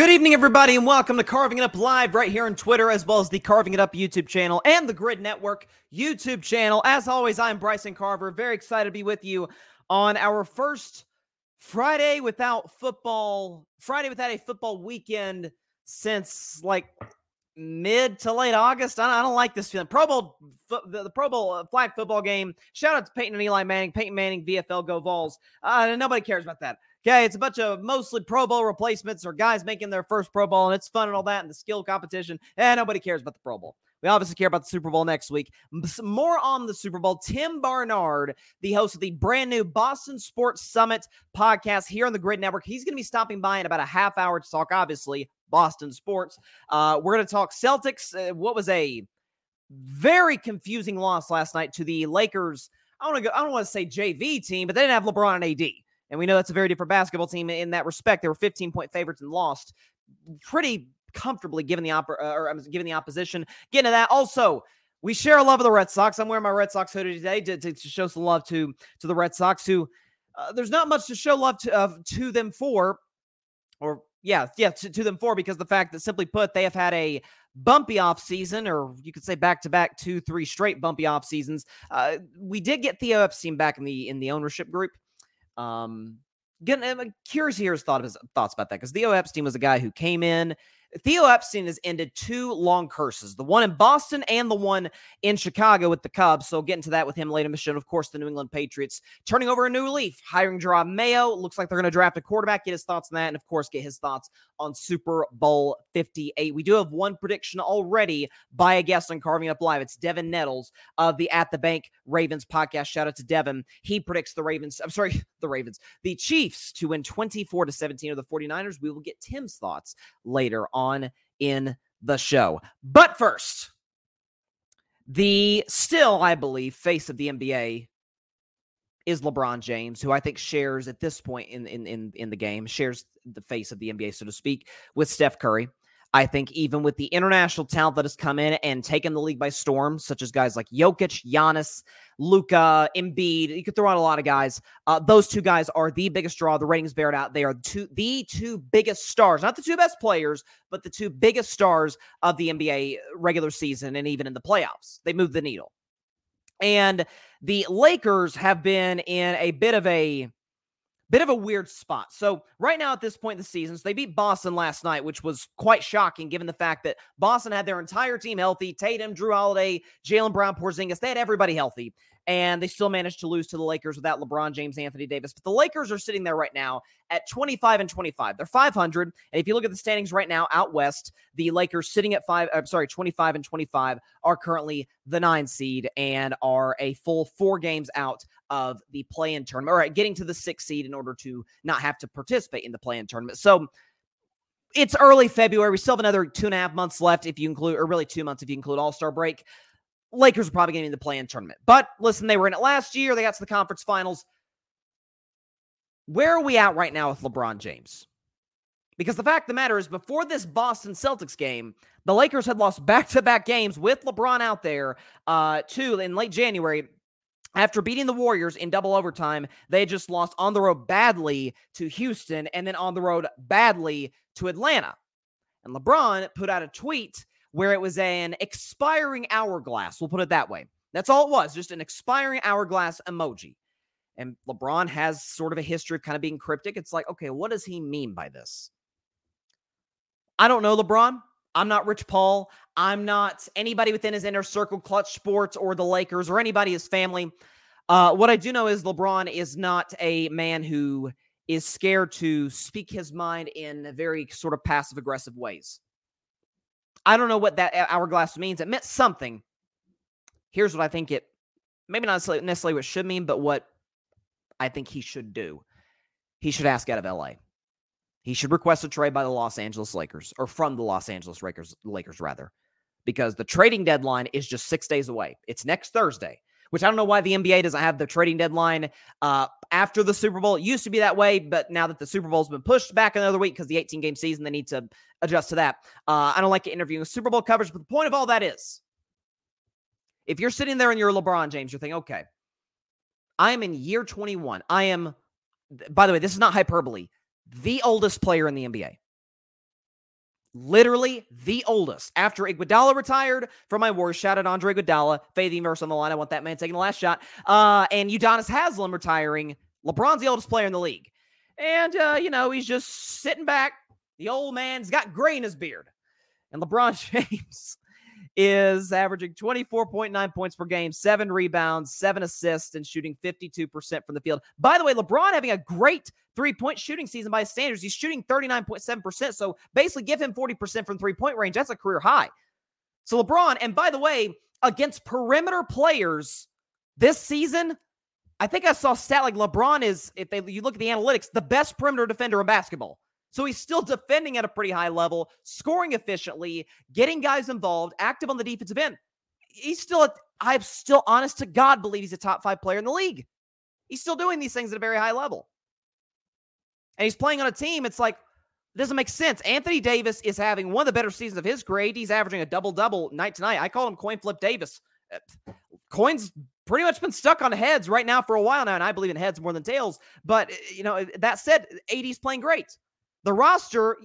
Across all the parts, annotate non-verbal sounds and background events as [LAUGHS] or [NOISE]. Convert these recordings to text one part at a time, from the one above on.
Good evening, everybody, and welcome to Carving It Up Live right here on Twitter, as well as the Carving It Up YouTube channel and the Gryd Network YouTube channel. As always, I'm Bryson Carver. Very excited to be with you on our first Friday without football, Friday without a football weekend since like mid to late August. I don't, like this feeling. Pro Bowl, the, the Pro Bowl uh, flag football game. Shout out to Peyton and Eli Manning. Peyton Manning, VFL, go Vols. Uh, nobody cares about that. Okay, it's a bunch of mostly Pro Bowl replacements or guys making their first Pro Bowl, and it's fun and all that, and the skill competition. And nobody cares about the Pro Bowl. We obviously care about the Super Bowl next week. More on the Super Bowl. Tim Barnard, the host of the brand new Boston Sports Summit podcast here on the Gryd Network, he's going to be stopping by in about a half hour to talk, obviously, Boston sports. Uh, we're going to talk Celtics. Uh, what was a very confusing loss last night to the Lakers. I want to go. I don't want to say JV team, but they didn't have LeBron and AD. And we know that's a very different basketball team in that respect. They were 15 point favorites and lost pretty comfortably given the uh, or given the opposition. Getting to that. Also, we share a love of the Red Sox. I'm wearing my Red Sox hoodie today to, to, to show some love to to the Red Sox. Who uh, there's not much to show love to uh, to them for, or yeah, yeah, to, to them for because the fact that simply put they have had a bumpy off season, or you could say back to back two, three straight bumpy off seasons. Uh, we did get Theo Epstein back in the in the ownership group. Um, I'm curious to hear his thought, his thoughts about that because Theo Epstein was a guy who came in Theo Epstein has ended two long curses, the one in Boston and the one in Chicago with the Cubs. So, get into that with him later in the show. Of course, the New England Patriots turning over a new leaf, hiring Jerod Mayo. Looks like they're going to draft a quarterback, get his thoughts on that, and of course, get his thoughts on Super Bowl 58. We do have one prediction already by a guest on Carving Up Live. It's Devin Nettles of the At the Bank Ravens podcast. Shout out to Devin. He predicts the Ravens, I'm sorry, the Ravens, the Chiefs to win 24 to 17 of the 49ers. We will get Tim's thoughts later on in the show. But first, the still, I believe, face of the NBA is LeBron James, who I think shares at this point in in in, in the game, shares the face of the NBA, so to speak, with Steph Curry. I think even with the international talent that has come in and taken the league by storm, such as guys like Jokic, Giannis, Luka, Embiid, you could throw out a lot of guys. Uh, those two guys are the biggest draw. The ratings bear it out. They are two, the two biggest stars, not the two best players, but the two biggest stars of the NBA regular season and even in the playoffs. They move the needle. And the Lakers have been in a bit of a bit of a weird spot. So, right now at this point in the season, so they beat Boston last night, which was quite shocking given the fact that Boston had their entire team healthy Tatum, Jrue Holiday, Jaylen Brown, Porzingis. They had everybody healthy and they still managed to lose to the Lakers without LeBron James, Anthony Davis. But the Lakers are sitting there right now at 25 and 25. They're 500, and if you look at the standings right now out west, the Lakers sitting at five. I'm sorry, 25 and 25 are currently the nine seed and are a full four games out of the play-in tournament, or uh, getting to the six seed in order to not have to participate in the play-in tournament. So it's early February. We still have another two and a half months left if you include, or really two months if you include All Star break. Lakers are probably getting the play in tournament. But listen, they were in it last year. They got to the conference finals. Where are we at right now with LeBron James? Because the fact of the matter is, before this Boston Celtics game, the Lakers had lost back to back games with LeBron out there, uh, too, in late January. After beating the Warriors in double overtime, they just lost on the road badly to Houston and then on the road badly to Atlanta. And LeBron put out a tweet where it was an expiring hourglass. We'll put it that way. That's all it was, just an expiring hourglass emoji. And LeBron has sort of a history of kind of being cryptic. It's like, okay, what does he mean by this? I don't know, LeBron. I'm not Rich Paul. I'm not anybody within his inner circle, Clutch Sports, or the Lakers, or anybody his family. Uh, what I do know is LeBron is not a man who is scared to speak his mind in very sort of passive aggressive ways. I don't know what that hourglass means. It meant something. Here's what I think it maybe not necessarily what should mean, but what I think he should do. He should ask out of LA. He should request a trade by the Los Angeles Lakers or from the Los Angeles Lakers, Lakers rather, because the trading deadline is just six days away. It's next Thursday which I don't know why the NBA doesn't have the trading deadline uh, after the Super Bowl. It used to be that way, but now that the Super Bowl's been pushed back another week because the 18 game season, they need to adjust to that. Uh, I don't like interviewing Super Bowl coverage, but the point of all that is if you're sitting there and you're LeBron James, you're thinking, okay, I am in year 21. I am, by the way, this is not hyperbole, the oldest player in the NBA. literally the oldest. After Iguodala retired from my Warriors, shout out Andre Iguodala, Faith Universe on the line. I want that man taking the last shot. Uh, and Udonis Haslem retiring. LeBron's the oldest player in the league. And, uh, you know, he's just sitting back. The old man's got gray in his beard. And LeBron [LAUGHS] James is averaging 24.9 points per game, seven rebounds, seven assists, and shooting 52% from the field. By the way, LeBron having a great three point shooting season by standards. He's shooting 39.7%. So basically, give him 40% from three point range. That's a career high. So LeBron, and by the way, against perimeter players this season, I think I saw stat like LeBron is, if they you look at the analytics, the best perimeter defender in basketball. So he's still defending at a pretty high level, scoring efficiently, getting guys involved, active on the defensive end. He's still, a, I'm still honest to God, believe he's a top five player in the league. He's still doing these things at a very high level. And he's playing on a team. It's like, it doesn't make sense. Anthony Davis is having one of the better seasons of his grade. He's averaging a double double night to night. I call him coin flip Davis. Uh, coins pretty much been stuck on heads right now for a while now, and I believe in heads more than tails. But you know, that said, AD's playing great. The roster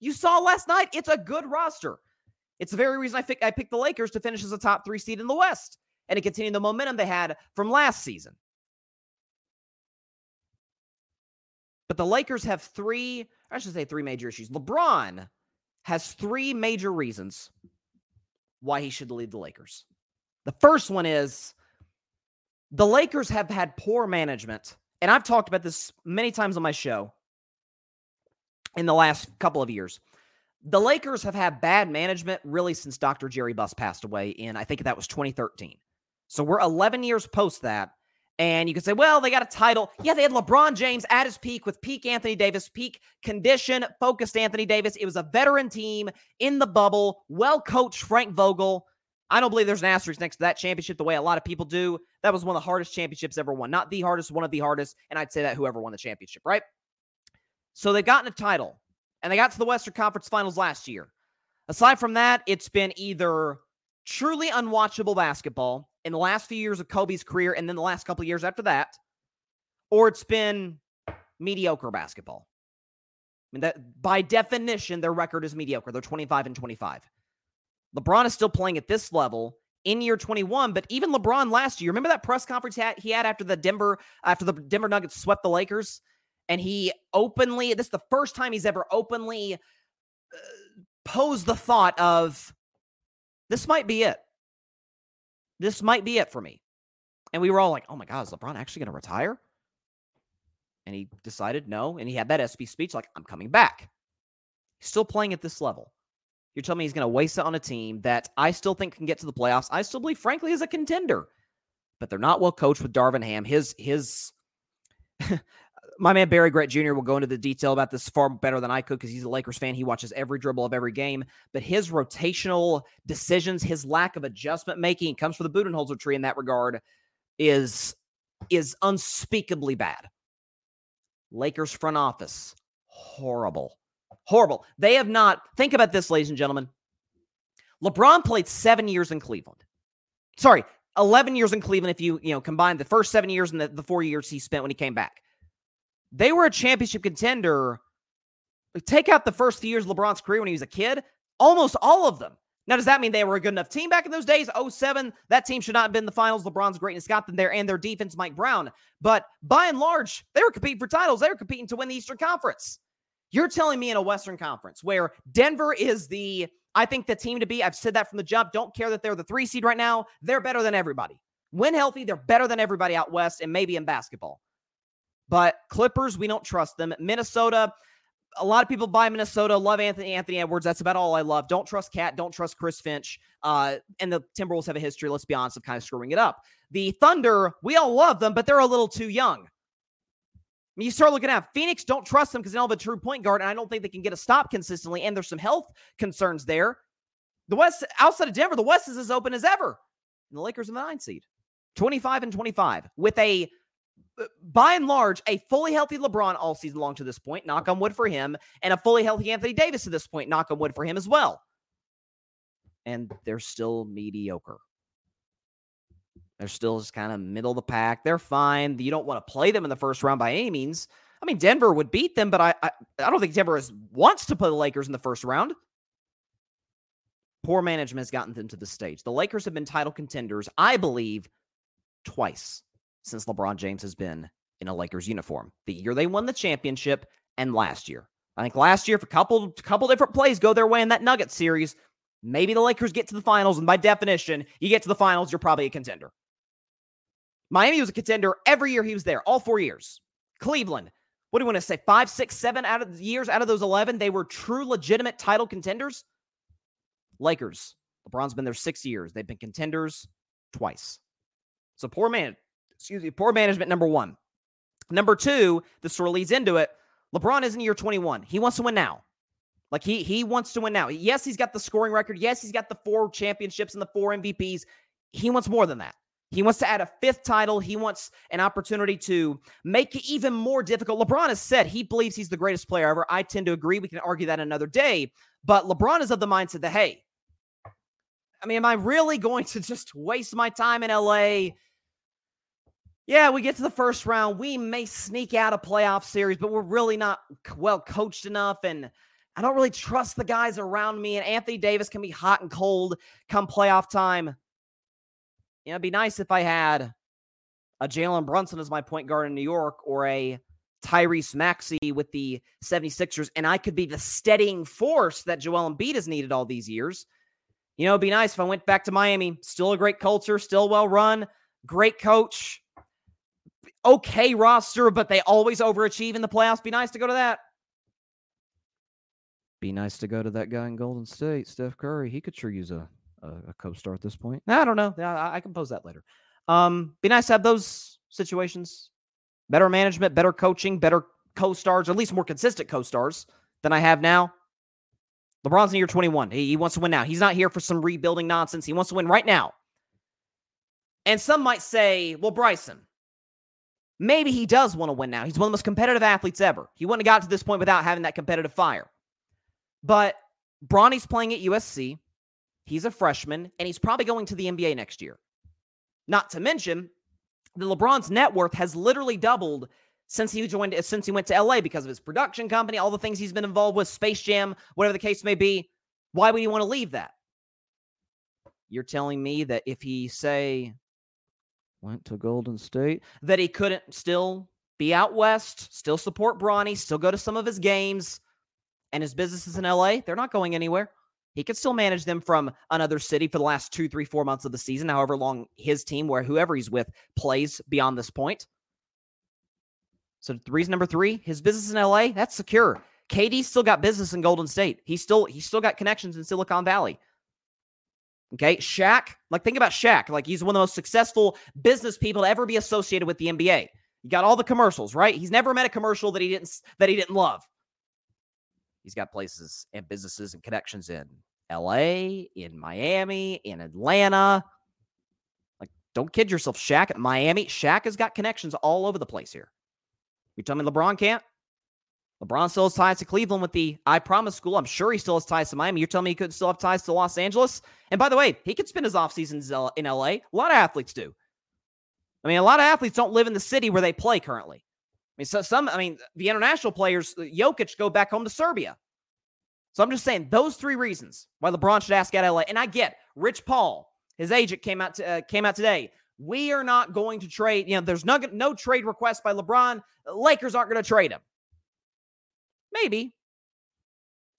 you saw last night, it's a good roster. It's the very reason I, pick, I picked the Lakers to finish as a top three seed in the West and to continue the momentum they had from last season. But the Lakers have three, I should say three major issues. LeBron has three major reasons why he should lead the Lakers. The first one is the Lakers have had poor management. And I've talked about this many times on my show in the last couple of years. The Lakers have had bad management really since Dr. Jerry Buss passed away in, I think that was 2013. So we're 11 years post that. And you can say, well, they got a title. Yeah, they had LeBron James at his peak with peak Anthony Davis, peak condition, focused Anthony Davis. It was a veteran team in the bubble, well coached Frank Vogel. I don't believe there's an asterisk next to that championship the way a lot of people do. That was one of the hardest championships ever won. Not the hardest, one of the hardest. And I'd say that whoever won the championship, right? So they've gotten a title and they got to the Western Conference Finals last year. Aside from that, it's been either truly unwatchable basketball in the last few years of Kobe's career and then the last couple years after that, or it's been mediocre basketball. I mean, that by definition, their record is mediocre. They're 25 and 25. LeBron is still playing at this level in year 21, but even LeBron last year, remember that press conference he had after the Denver after the Denver Nuggets swept the Lakers? And he openly this is the first time he's ever openly uh, posed the thought of this might be it. This might be it for me. And we were all like oh my god is lebron actually going to retire? And he decided no and he had that sb speech like i'm coming back. He's still playing at this level. You're telling me he's going to waste it on a team that i still think can get to the playoffs. I still believe frankly is a contender. But they're not well coached with darvin ham. His his [LAUGHS] my man Barry Grant Jr. will go into the detail about this far better than I could because he's a Lakers fan. He watches every dribble of every game. But his rotational decisions, his lack of adjustment making, comes from the Budenholzer tree in that regard, is is unspeakably bad. Lakers front office, horrible, horrible. They have not. Think about this, ladies and gentlemen. LeBron played seven years in Cleveland. Sorry, 11 years in Cleveland if you, you know, combine the first seven years and the, the four years he spent when he came back. They were a championship contender. Take out the first few years of LeBron's career when he was a kid, almost all of them. Now, does that mean they were a good enough team back in those days? 07, that team should not have been in the finals. LeBron's greatness got them there and their defense, Mike Brown. But by and large, they were competing for titles. They were competing to win the Eastern Conference. You're telling me in a Western Conference where Denver is the, I think, the team to be. I've said that from the jump. Don't care that they're the three seed right now. They're better than everybody. When healthy, they're better than everybody out west and maybe in basketball. But Clippers, we don't trust them. Minnesota, a lot of people buy Minnesota, love Anthony Anthony Edwards. That's about all I love. Don't trust KAT. Don't trust Chris Finch. Uh, and the Timberwolves have a history, let's be honest, of kind of screwing it up. The Thunder, we all love them, but they're a little too young. I mean, you start looking at Phoenix, don't trust them because they don't have a true point guard, and I don't think they can get a stop consistently. And there's some health concerns there. The West, outside of Denver, the West is as open as ever. And the Lakers in the nine seed, 25 and 25, with a by and large, a fully healthy LeBron all season long to this point, knock on wood for him, and a fully healthy Anthony Davis to this point, knock on wood for him as well. And they're still mediocre. They're still just kind of middle of the pack. They're fine. You don't want to play them in the first round by any means. I mean, Denver would beat them, but I I, I don't think Denver is, wants to play the Lakers in the first round. Poor management has gotten them to the stage. The Lakers have been title contenders, I believe, twice since LeBron James has been in a Lakers uniform. The year they won the championship and last year. I think last year, if a couple couple different plays go their way in that Nugget series, maybe the Lakers get to the finals. And by definition, you get to the finals, you're probably a contender. Miami was a contender every year he was there, all four years. Cleveland, what do you want to say? Five, six, seven out of years out of those 11, they were true, legitimate title contenders. Lakers, LeBron's been there six years. They've been contenders twice. So poor man, excuse me, poor management, number one. Number two, this sort of leads into it. LeBron is in year 21. He wants to win now. Like he he wants to win now. Yes, he's got the scoring record. Yes, he's got the four championships and the four MVPs. He wants more than that. He wants to add a fifth title. He wants an opportunity to make it even more difficult. LeBron has said he believes he's the greatest player ever. I tend to agree. We can argue that another day. But LeBron is of the mindset that, hey, I mean, am I really going to [LAUGHS] just waste my time in LA? Yeah, we get to the first round. We may sneak out a playoff series, but we're really not well coached enough. And I don't really trust the guys around me. And Anthony Davis can be hot and cold come playoff time. You know, it'd be nice if I had a Jalen Brunson as my point guard in New York or a Tyrese Maxey with the 76ers, and I could be the steadying force that Joel Embiid has needed all these years. You know, it'd be nice if I went back to Miami. Still a great culture, still well run, great coach okay roster, but they always overachieve in the playoffs. Be nice to go to that. Be nice to go to that guy in Golden State, Steph Curry. He could sure use a, a, a co-star at this point. I don't know. I, I can pose that later. Um, be nice to have those situations. Better management, better coaching, better co-stars, or at least more consistent co-stars than I have now. LeBron's in year 21. He, he wants to win now. He's not here for some rebuilding nonsense. He wants to win right now. And some might say, well, Bryson, Maybe he does want to win now. He's one of the most competitive athletes ever. He wouldn't have got to this point without having that competitive fire. But Bronny's playing at USC. He's a freshman, and he's probably going to the NBA next year. Not to mention, the LeBron's net worth has literally doubled since he joined since he went to LA because of his production company, all the things he's been involved with, Space Jam, whatever the case may be. Why would he want to leave that? You're telling me that if he say went to Golden State, that he couldn't still be out west, still support Bronny, still go to some of his games, and his businesses in LA, they're not going anywhere. He could still manage them from another city for the last two, three, four months of the season, however long his team, where whoever he's with, plays beyond this point. So reason number three, his business in LA, that's secure. KD still got business in Golden State. He still he's still got connections in Silicon Valley. Okay. Shaq, like think about Shaq. Like he's one of the most successful business people to ever be associated with the NBA. You got all the commercials, right? He's never met a commercial that he didn't that he didn't love. He's got places and businesses and connections in LA, in Miami, in Atlanta. Like, don't kid yourself. Shaq at Miami. Shaq has got connections all over the place here. You tell me LeBron can't? LeBron still has ties to Cleveland with the I Promise School. I'm sure he still has ties to Miami. You're telling me he could still have ties to Los Angeles? And by the way, he could spend his off seasons in LA. A lot of athletes do. I mean, a lot of athletes don't live in the city where they play currently. I mean, so some, I mean, the international players, uh, Jokic, go back home to Serbia. So I'm just saying those three reasons why LeBron should ask out LA. And I get Rich Paul, his agent came out to, uh, came out today. We are not going to trade. You know, there's no no trade request by LeBron. Lakers aren't going to trade him. Maybe.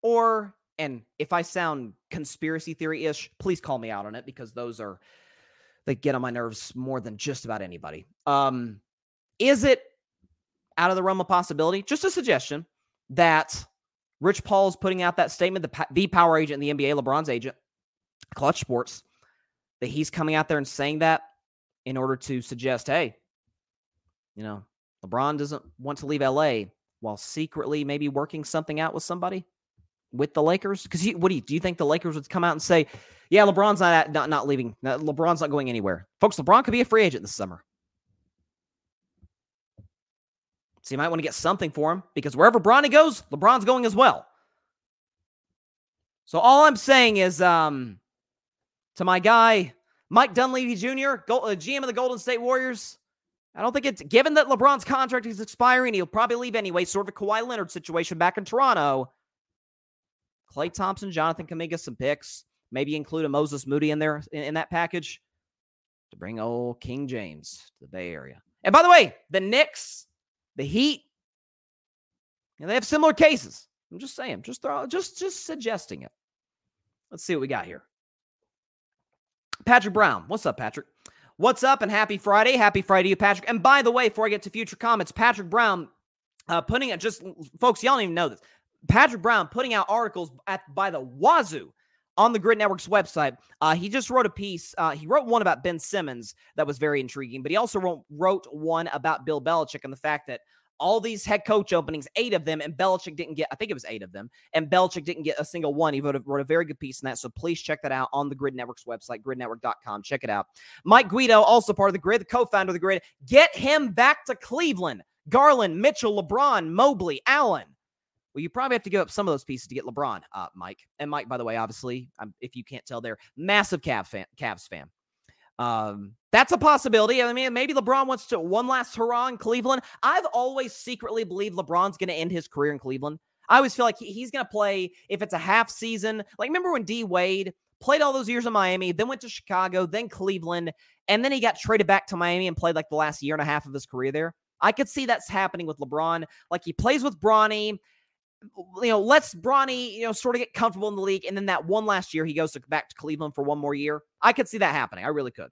Or, and if I sound conspiracy theory ish, please call me out on it because those are, they get on my nerves more than just about anybody. Um, is it out of the realm of possibility? Just a suggestion that Rich Paul is putting out that statement, the, the power agent the NBA, LeBron's agent, Clutch Sports, that he's coming out there and saying that in order to suggest, hey, you know, LeBron doesn't want to leave LA while secretly maybe working something out with somebody with the Lakers? Because what do you do? You think the Lakers would come out and say, "Yeah, LeBron's not not not leaving. LeBron's not going anywhere." Folks, LeBron could be a free agent this summer. So you might want to get something for him because wherever Bronny goes, LeBron's going as well. So all I'm saying is, um, to my guy Mike Dunleavy Jr., GM uh, of the Golden State Warriors, I don't think it's given that LeBron's contract is expiring, he'll probably leave anyway, sort of a Kawhi Leonard situation back in Toronto. Klay Thompson, Jonathan Kuminga, some picks. Maybe include a Moses Moody in there in, in that package to bring old King James to the Bay Area. And by the way, the Knicks, the Heat, you know, they have similar cases. I'm just saying, just throw, just just suggesting it. Let's see what we got here. Patrick Brown, what's up, Patrick? What's up, and happy Friday. Happy Friday to you, Patrick. And by the way, before I get to future comments, Patrick Brown uh, putting it just folks, y'all don't even know this. Patrick Brown putting out articles at by the wazoo on the Gryd Network's website. Uh, he just wrote a piece. Uh, he wrote one about Ben Simmons that was very intriguing, but he also wrote, wrote one about Bill Belichick and the fact that all these head coach openings, eight of them, and Belichick didn't get, I think it was eight of them, and Belichick didn't get a single one. He wrote a, wrote a very good piece on that. So please check that out on the Gryd Network's website, gridnetwork.com. Check it out. Mike Guido, also part of the Gryd, the co founder of the Gryd. Get him back to Cleveland. Garland, Mitchell, LeBron, Mobley, Allen. Well, you probably have to give up some of those pieces to get LeBron, uh, Mike. And Mike, by the way, obviously, um, if you can't tell, they're massive Cavs fan. Cavs fan. Um, that's a possibility. I mean, maybe LeBron wants to one last hurrah in Cleveland. I've always secretly believed LeBron's going to end his career in Cleveland. I always feel like he, he's going to play if it's a half season. Like, remember when D Wade played all those years in Miami, then went to Chicago, then Cleveland, and then he got traded back to Miami and played like the last year and a half of his career there. I could see that's happening with LeBron. Like he plays with Bronny, you know, lets Bronny, you know, sort of get comfortable in the league. And then that one last year, he goes to, back to Cleveland for one more year. I could see that happening. I really could.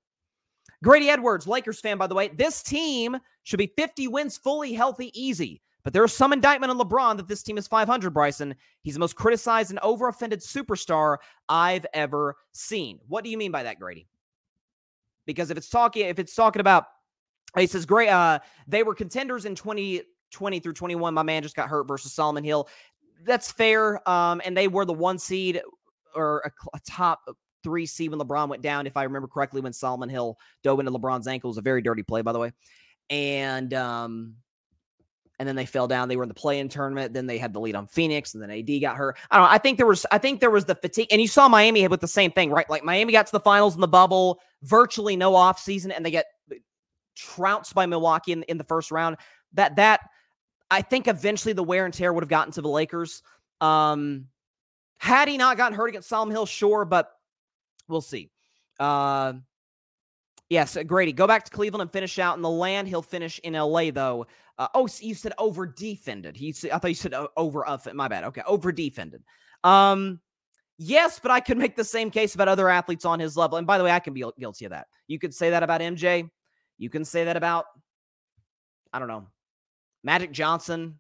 Grady Edwards, Lakers fan, by the way. This team should be 50 wins, fully healthy, easy. But there's some indictment on LeBron that this team is 500, Bryson. He's the most criticized and over offended superstar I've ever seen. What do you mean by that, Grady? Because if it's talking, if it's talking about, he says, great, uh, they were contenders in 2020 through 21. My man just got hurt versus Solomon Hill. That's fair. Um, and they were the one seed or a, a top three seed when LeBron went down, if I remember correctly, when Solomon Hill dove into LeBron's ankle. It was a very dirty play, by the way. And um, and then they fell down. They were in the play-in tournament. Then they had the lead on Phoenix, and then AD got hurt. I don't know. I think there was I think there was the fatigue, and you saw Miami with the same thing, right? Like Miami got to the finals in the bubble, virtually no offseason, and they get trounced by Milwaukee in, in the first round. That that I think eventually the wear and tear would have gotten to the Lakers. Um, had he not gotten hurt against Solomon Hill, sure, but We'll see. Uh, yes, Grady, go back to Cleveland and finish out in the land. He'll finish in LA though. Uh, oh, you said over defended. He I thought you said over. Uh, my bad. Okay, over defended. Um, yes, but I could make the same case about other athletes on his level. And by the way, I can be guilty of that. You could say that about MJ. You can say that about, I don't know, Magic Johnson.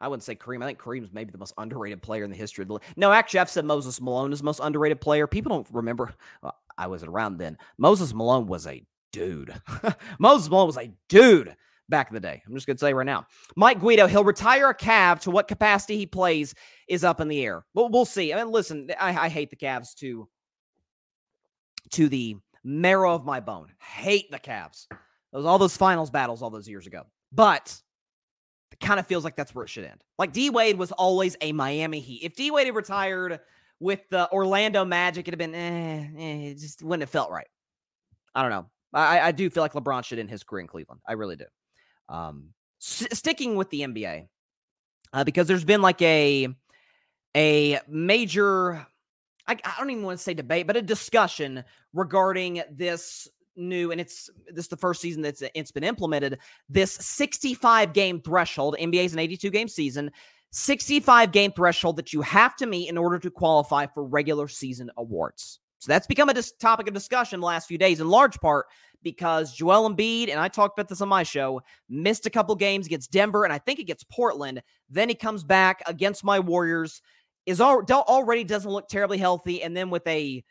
I wouldn't say Kareem. I think Kareem's maybe the most underrated player in the history of the league. No, actually, I've said Moses Malone is the most underrated player. People don't remember. Well, I wasn't around then. Moses Malone was a dude. [LAUGHS] Moses Malone was a dude back in the day. I'm just going to say right now. Mike Guido, he'll retire a Cav to what capacity he plays is up in the air. But we'll see. I mean, listen, I, I hate the Cavs to, to the marrow of my bone. Hate the Cavs. Those all those finals battles all those years ago. But it kind of feels like that's where it should end. Like D Wade was always a Miami Heat. If D Wade had retired with the Orlando Magic, it'd have been eh, eh, it just wouldn't have felt right. I don't know. I, I do feel like LeBron should end his career in Cleveland. I really do. Um, s- sticking with the NBA, uh, because there's been like a a major I, I, don't even want to say debate, but a discussion regarding this new, and it's this is the first season that's it's been implemented. This 65 game threshold. NBA is an 82 game season. 65 game threshold that you have to meet in order to qualify for regular season awards. So that's become a dis- topic of discussion the last few days, in large part because Joel Embiid, and I talked about this on my show, missed a couple games against Denver, and I think it gets Portland. Then he comes back against my Warriors, is all, already doesn't look terribly healthy, and then with a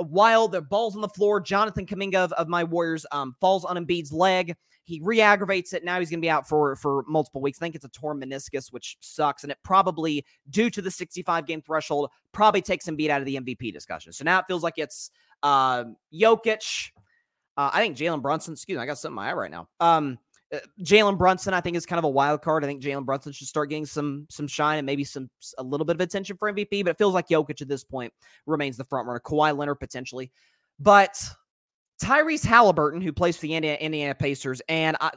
while the ball's on the floor, Jonathan Kuminga of, of my Warriors um, falls on Embiid's leg. He re-aggravates it. Now he's going to be out for for multiple weeks. I think it's a torn meniscus, which sucks, and it probably, due to the 65 game threshold, probably takes Embiid out of the MVP discussion. So now it feels like it's uh, Jokic. Uh, I think Jalen Brunson. Excuse me, I got something in my eye right now. Um, uh, Jalen Brunson, I think, is kind of a wild card. I think Jalen Brunson should start getting some some shine and maybe some a little bit of attention for MVP. But it feels like Jokic at this point remains the front runner. Kawhi Leonard potentially, but Tyrese Haliburton, who plays for the Indiana, Indiana Pacers, and I,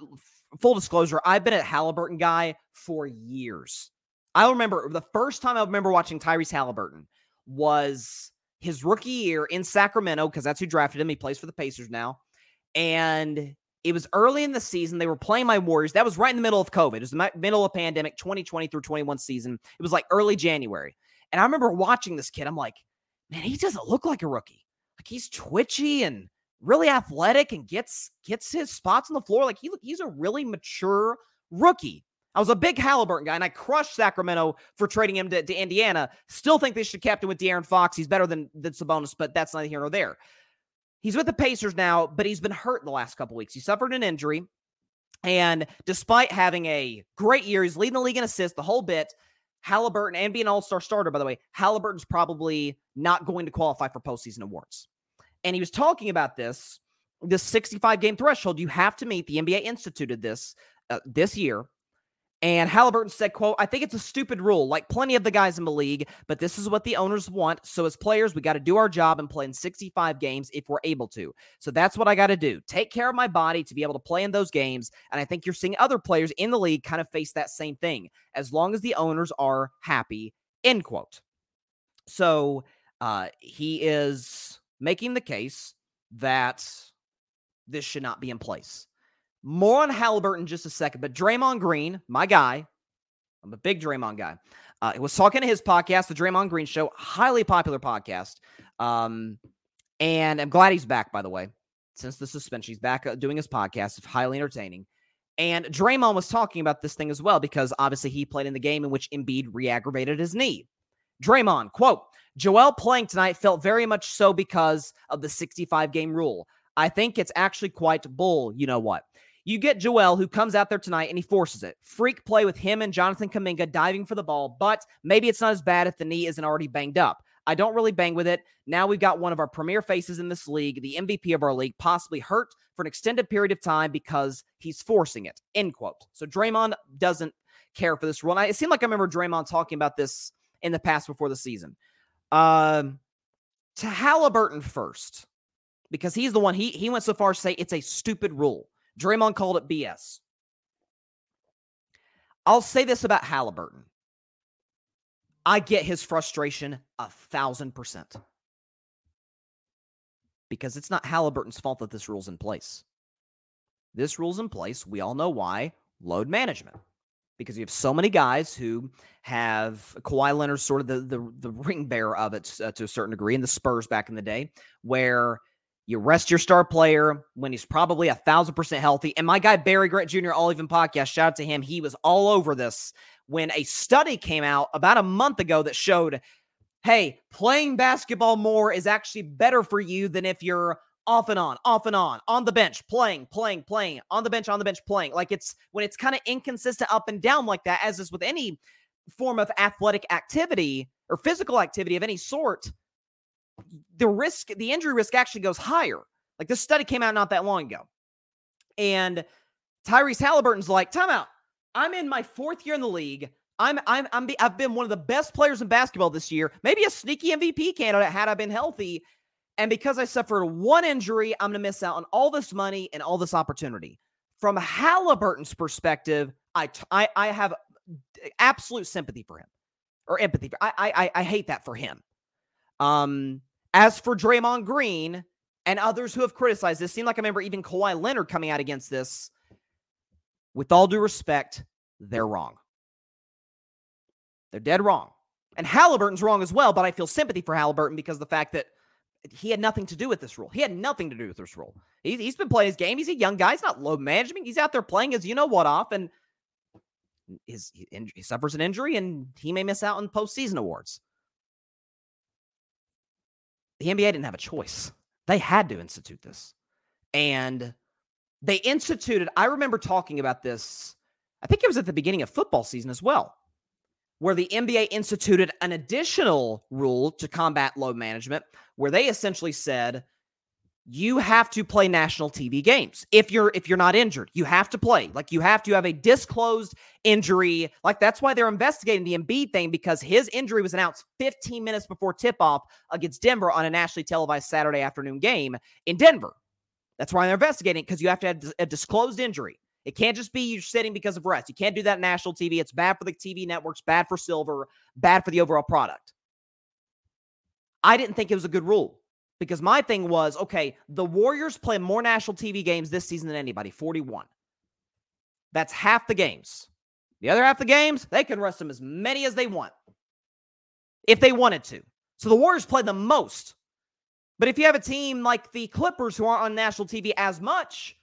full disclosure, I've been a Haliburton guy for years. I remember the first time I remember watching Tyrese Haliburton was his rookie year in Sacramento because that's who drafted him. He plays for the Pacers now. And it was early in the season. They were playing my Warriors. That was right in the middle of COVID. It was the middle of pandemic, 2020 through 21 season. It was like early January. And I remember watching this kid. I'm like, man, he doesn't look like a rookie. Like he's twitchy and really athletic and gets gets his spots on the floor. Like he he's a really mature rookie. I was a big Haliburton guy, and I crushed Sacramento for trading him to, to Indiana. Still think they should him with De'Aaron Fox. He's better than, than Sabonis, but that's neither here nor there. He's with the Pacers now, but he's been hurt the last couple weeks. He suffered an injury. And despite having a great year, he's leading the league in assists the whole bit. Haliburton and being an all star starter, by the way, Haliburton's probably not going to qualify for postseason awards. And he was talking about this, this 65 game threshold. You have to meet. The NBA instituted this uh, this year. And Haliburton said, quote, I think it's a stupid rule, like plenty of the guys in the league, but this is what the owners want. So as players, we got to do our job and play in 65 games if we're able to. So that's what I got to do. Take care of my body to be able to play in those games. And I think you're seeing other players in the league kind of face that same thing, as long as the owners are happy, end quote. So uh, he is making the case that this should not be in place. More on Haliburton in just a second, but Draymond Green, my guy, I'm a big Draymond guy. Uh, was talking to his podcast, the Draymond Green Show, highly popular podcast. Um, and I'm glad he's back, by the way, since the suspension. He's back uh, doing his podcast. It's highly entertaining. And Draymond was talking about this thing as well because obviously he played in the game in which Embiid re-aggravated his knee. Draymond, quote, Joel playing tonight felt very much so because of the 65 game rule. I think it's actually quite bull, you know what? You get Joel, who comes out there tonight and he forces it. Freak play with him and Jonathan Kuminga diving for the ball, but maybe it's not as bad if the knee isn't already banged up. I don't really bang with it. Now we've got one of our premier faces in this league, the MVP of our league, possibly hurt for an extended period of time because he's forcing it. End quote. So Draymond doesn't care for this rule. And it seemed like I remember Draymond talking about this in the past before the season. Um, to Halliburton first, because he's the one he he went so far as to say it's a stupid rule. Draymond called it BS. I'll say this about Haliburton. I get his frustration a thousand percent. Because it's not Haliburton's fault that this rule's in place. This rule's in place. We all know why. Load management. Because you have so many guys who have Kawhi Leonard, sort of the the, the ring bearer of it uh, to a certain degree, and the Spurs back in the day, where you rest your star player when he's probably a thousand percent healthy. And my guy Barry Grant Jr. All Even podcast, shout out to him. He was all over this when a study came out about a month ago that showed, hey, playing basketball more is actually better for you than if you're off and on, off and on, on the bench, playing, playing, playing, on the bench, on the bench, playing. Like it's when it's kind of inconsistent up and down like that, as is with any form of athletic activity or physical activity of any sort the risk, the injury risk actually goes higher. Like this study came out not that long ago. And Tyrese Haliburton's like, timeout. I'm in my fourth year in the league. I'm I'm I'm I've been one of the best players in basketball this year. Maybe a sneaky MVP candidate had I been healthy. And because I suffered one injury, I'm going to miss out on all this money and all this opportunity. From Haliburton's perspective, I I, I have uh, absolute sympathy for him or empathy. I I I hate that for him. Um, as for Draymond Green and others who have criticized this, seemed like I remember even Kawhi Leonard coming out against this. With all due respect, they're wrong. They're dead wrong. And Haliburton's wrong as well, but I feel sympathy for Haliburton because the fact that he had nothing to do with this rule. He had nothing to do with this rule. He's, he's been playing his game. He's a young guy. He's not low management. He's out there playing his you know what off, and his he, he suffers an injury, and he may miss out on postseason awards the NBA didn't have a choice. They had to institute this. And they instituted, I remember talking about this, I think it was at the beginning of football season as well, where the NBA instituted an additional rule to combat load management, where they essentially said you have to play national TV games. If you're if you're not injured, you have to play. Like you have to have a disclosed injury. Like that's why they're investigating the Embiid thing because his injury was announced 15 minutes before tip-off against Denver on a nationally televised Saturday afternoon game in Denver. That's why they're investigating because you have to have a disclosed injury. It can't just be you're sitting because of rest. You can't do that national TV. It's bad for the TV networks, bad for silver, bad for the overall product. I didn't think it was a good rule because my thing was okay, the Warriors play more national TV games this season than anybody 41. That's half the games. The other half the games, they can rest them as many as they want if they wanted to. So the Warriors play the most. But if you have a team like the Clippers who aren't on national TV as much,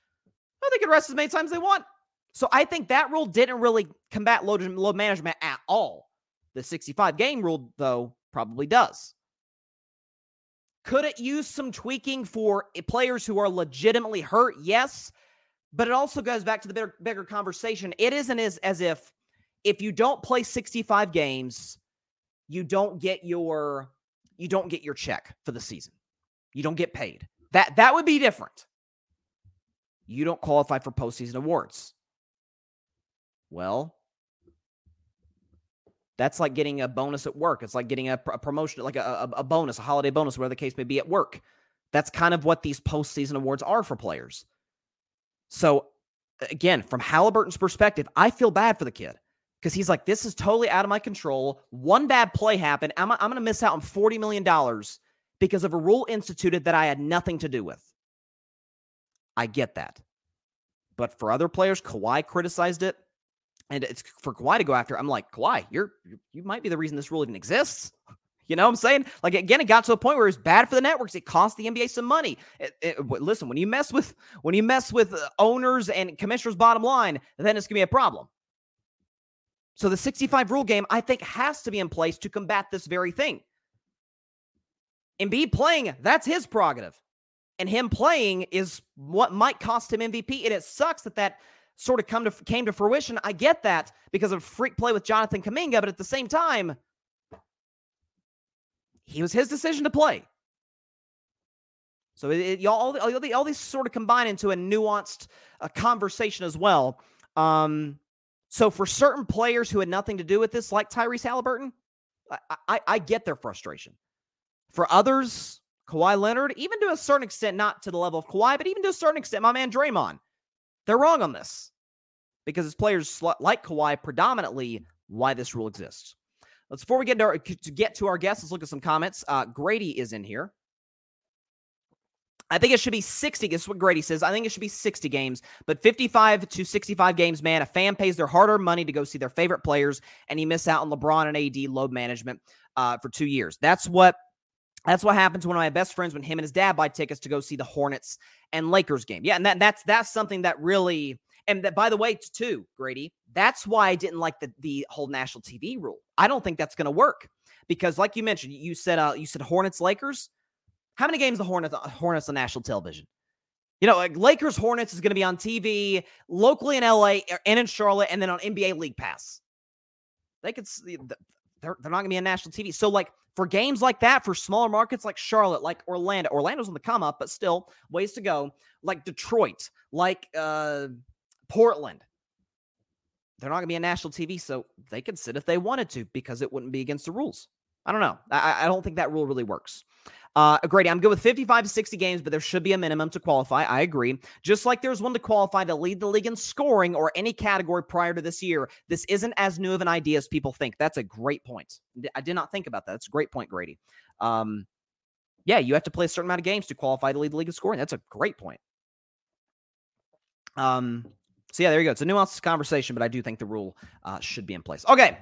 well, they can rest as many times as they want. So I think that rule didn't really combat load, load management at all. The 65 game rule, though, probably does. Could it use some tweaking for players who are legitimately hurt? Yes. But it also goes back to the bigger, bigger conversation. It isn't as, as if if you don't play 65 games, you don't get your you don't get your check for the season. You don't get paid. That that would be different. You don't qualify for postseason awards. Well, that's like getting a bonus at work. It's like getting a, a promotion, like a, a, a bonus, a holiday bonus, whatever the case may be at work. That's kind of what these postseason awards are for players. So, again, from Haliburton's perspective, I feel bad for the kid because he's like, this is totally out of my control. One bad play happened. I'm, I'm going to miss out on $40 million because of a rule instituted that I had nothing to do with. I get that. But for other players, Kawhi criticized it. And it's for Kawhi to go after. I'm like, Kawhi, you're you might be the reason this rule even exists. [LAUGHS] You know what I'm saying? Like again, it got to a point where it's bad for the networks. It cost the NBA some money. It, it, listen, when you mess with when you mess with uh, owners and commissioners' bottom line, then it's gonna be a problem. So the 65 rule game, I think, has to be in place to combat this very thing. Embiid playing, that's his prerogative. And him playing is what might cost him MVP. And it sucks that that sort of come to came to fruition. I get that because of freak play with Jonathan Kuminga, but at the same time, he was his decision to play. So it, it, all, all, all, these sort of combine into a nuanced uh, conversation as well. Um, so for certain players who had nothing to do with this, like Tyrese Haliburton, I, I, I get their frustration. For others, Kawhi Leonard, even to a certain extent, not to the level of Kawhi, but even to a certain extent, my man Draymond, they're wrong on this because it's players like Kawhi predominantly why this rule exists. Let's before we get to, our, to get to our guests, let's look at some comments. Uh, Grady is in here. I think it should be 60. This is what Grady says. I think it should be 60 games, but 55 to 65 games, man. A fan pays their hard earned money to go see their favorite players, and he miss out on LeBron and AD load management uh, for two years. That's what. That's what happened to one of my best friends when him and his dad buy tickets to go see the Hornets and Lakers game. Yeah, and that, that's that's something that really and that by the way, too, Grady, that's why I didn't like the the whole national TV rule. I don't think that's going to work because, like you mentioned, you said uh, you said Hornets Lakers. How many games the Hornets uh, Hornets on national television? You know, like Lakers Hornets is going to be on TV locally in LA er, and in Charlotte, and then on NBA League Pass. They could they're they're not going to be on national TV. So like for games like that, for smaller markets like Charlotte, like Orlando, Orlando's on the come up, but still ways to go. Like Detroit, like uh, Portland, they're not going to be on national TV, so they could sit if they wanted to because it wouldn't be against the rules. I don't know. I, I don't think that rule really works. Uh, Grady, I'm good with 55 to 60 games, but there should be a minimum to qualify. I agree. Just like there's one to qualify to lead the league in scoring or any category prior to this year, this isn't as new of an idea as people think. That's a great point. I did not think about that. That's a great point, Grady. Um, yeah, you have to play a certain amount of games to qualify to lead the league in scoring. That's a great point. Um, so yeah, there you go. It's a nuanced conversation, but I do think the rule uh, should be in place. Okay.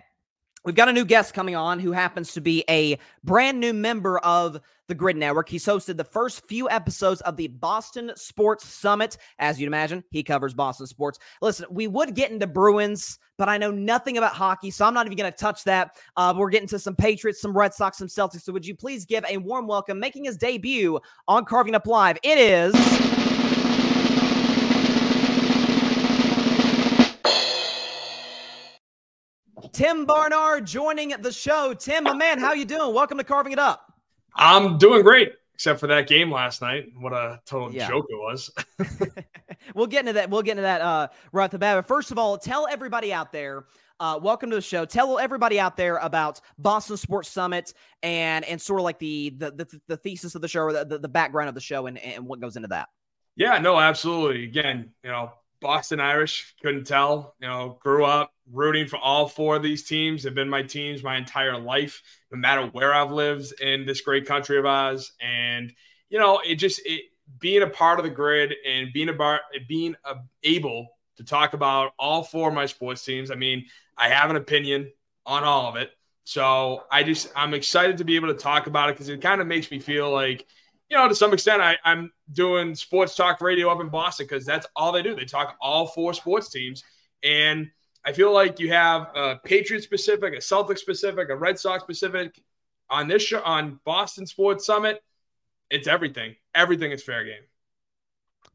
We've got a new guest coming on who happens to be a brand new member of the Gryd Network. He's hosted the first few episodes of the Boston Sports Summit. As you'd imagine, he covers Boston sports. Listen, we would get into Bruins, but I know nothing about hockey, so I'm not even going to touch that. Uh, we're getting to some Patriots, some Red Sox, some Celtics. So would you please give a warm welcome, making his debut on Carving Up Live? It is. Tim Barnard joining the show. Tim, my man, how you doing? Welcome to Carving It Up. I'm doing great, except for that game last night. What a total yeah. joke it was. [LAUGHS] [LAUGHS] we'll get into that. We'll get into that uh, right off the bat. But first of all, tell everybody out there. Uh, welcome to the show. Tell everybody out there about Boston Sports Summit and and sort of like the the the, the thesis of the show or the, the, the background of the show and, and what goes into that. Yeah, no, absolutely. Again, you know, Boston Irish, couldn't tell. You know, grew up rooting for all four of these teams. Have been my teams my entire life, no matter where I've lived in this great country of ours. And you know, it just it, being a part of the Gryd and being about being a, able to talk about all four of my sports teams. I mean, I have an opinion on all of it. So I just I'm excited to be able to talk about it because it kind of makes me feel like you know, to some extent, I, I'm doing sports talk radio up in Boston because that's all they do. They talk all four sports teams. And I feel like you have a Patriot specific, a Celtic specific, a Red Sox specific on this show on Boston Sports Summit. It's everything. Everything is fair game.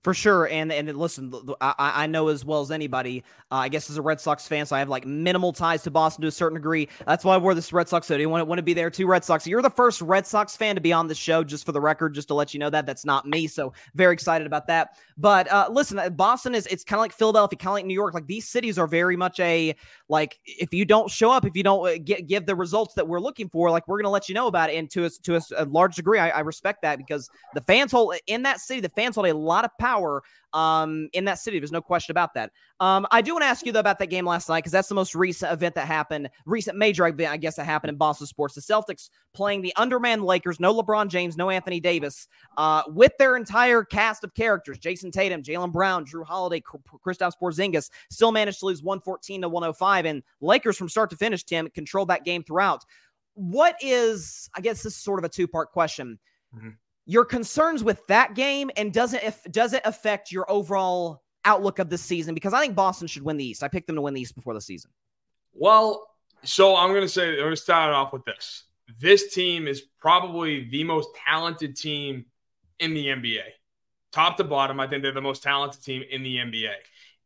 For sure, and and listen, I, I know as well as anybody. Uh, I guess as a Red Sox fan, so I have like minimal ties to Boston to a certain degree. That's why I wore this Red Sox hoodie. Want to want to be there too, Red Sox. You're the first Red Sox fan to be on the show, just for the record, just to let you know that that's not me. So very excited about that. But uh, listen, uh, Boston is it's kind of like Philadelphia, kind of like New York. Like these cities are very much a like if you don't show up, if you don't uh, get, give the results that we're looking for, like we're gonna let you know about it. And to a, to a, a large degree, I, I respect that because the fans hold in that city, the fans hold a lot of power um, in that city. There's no question about that. Um, I do want to ask you though about that game last night because that's the most recent event that happened, recent major event, I guess, that happened in Boston sports. The Celtics playing the underman Lakers, no LeBron James, no Anthony Davis, uh, with their entire cast of characters: Jayson Tatum, Jaylen Brown, Jrue Holiday, Kristaps Porzingis, still managed to lose 114 to 105, and Lakers from start to finish, Tim controlled that game throughout. What is, I guess, this is sort of a two part question. Mm-hmm your concerns with that game and doesn't if does it affect your overall outlook of the season because I think Boston should win the East. I picked them to win the East before the season. Well, so I'm going to say I'm going to start off with this. This team is probably the most talented team in the NBA. Top to bottom, I think they're the most talented team in the NBA.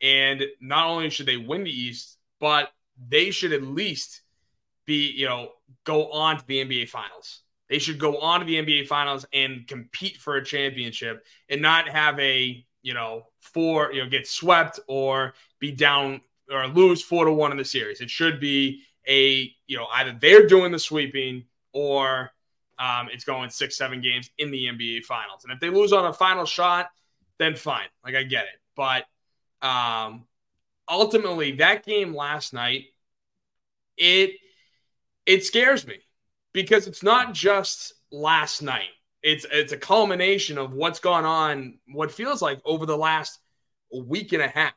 And not only should they win the East, but they should at least be, you know, go on to the NBA finals. They should go on to the NBA finals and compete for a championship and not have a, you know, four, you know, get swept or be down or lose four to one in the series. It should be a, you know, either they're doing the sweeping or um, it's going six, seven games in the NBA finals. And if they lose on a final shot, then fine. Like I get it. But um, ultimately, that game last night, it it scares me because it's not just last night. It's it's a culmination of what's gone on, what feels like over the last week and a half.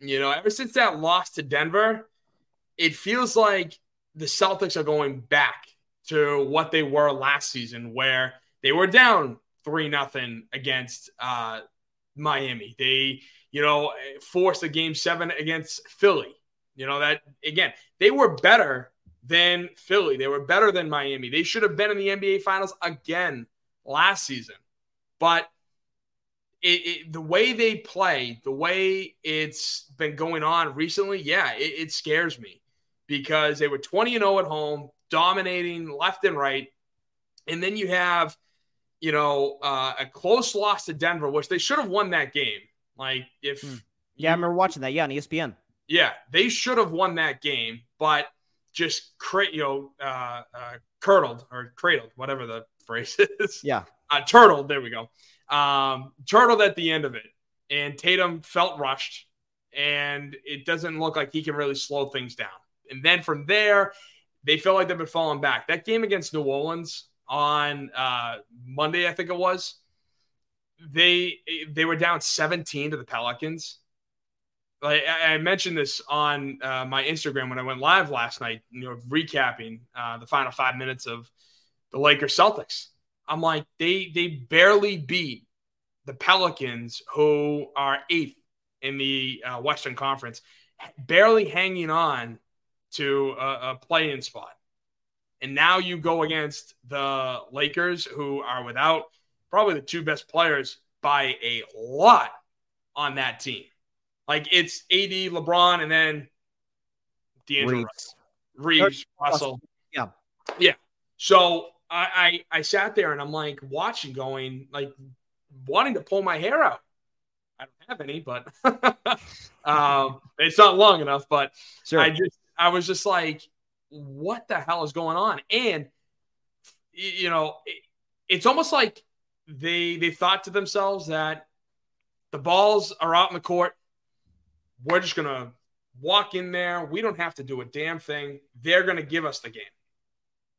You know, ever since that loss to Denver, it feels like the Celtics are going back to what they were last season, where they were down three nothing against uh, Miami. They, you know, forced a game seven against Philly. You know that again, they were better than Philly. They were better than Miami. They should have been in the NBA Finals again last season. But it, it, the way they play, the way it's been going on recently, yeah, it, it scares me because they were 20 and 0 at home, dominating left and right. And then you have, you know, uh, a close loss to Denver, which they should have won that game. Like, if. Hmm. Yeah, I remember watching that. Yeah, on ESPN. Yeah, they should have won that game. But just cra- you know uh, uh, curdled or cradled, whatever the [LAUGHS] phrase is. Yeah, uh, turtled. There we go. Um, turtled at the end of it, and Tatum felt rushed, and it doesn't look like he can really slow things down. And then from there, they felt like they've been falling back. That game against New Orleans on uh, Monday, I think it was. They they were down 17 to the Pelicans like I mentioned this on uh, my Instagram when I went live last night, you know, recapping uh, the final five minutes of the Lakers Celtics. I'm like, they they barely beat the Pelicans, who are eighth in the uh, Western Conference, barely hanging on to a, a play-in spot. And now you go against the Lakers, who are without probably the two best players by a lot on that team. Like it's AD, LeBron, and then D'Angelo Reaves, Reaves Russell. Yeah, yeah. So I, I I sat there and I'm like watching, going like wanting to pull my hair out. I don't have any, but [LAUGHS] um, it's not long enough. But sure. I just I was just like, what the hell is going on? And you know, it, it's almost like they they thought to themselves that the balls are out in the court we're just going to walk in there. We don't have to do a damn thing. They're going to give us the game.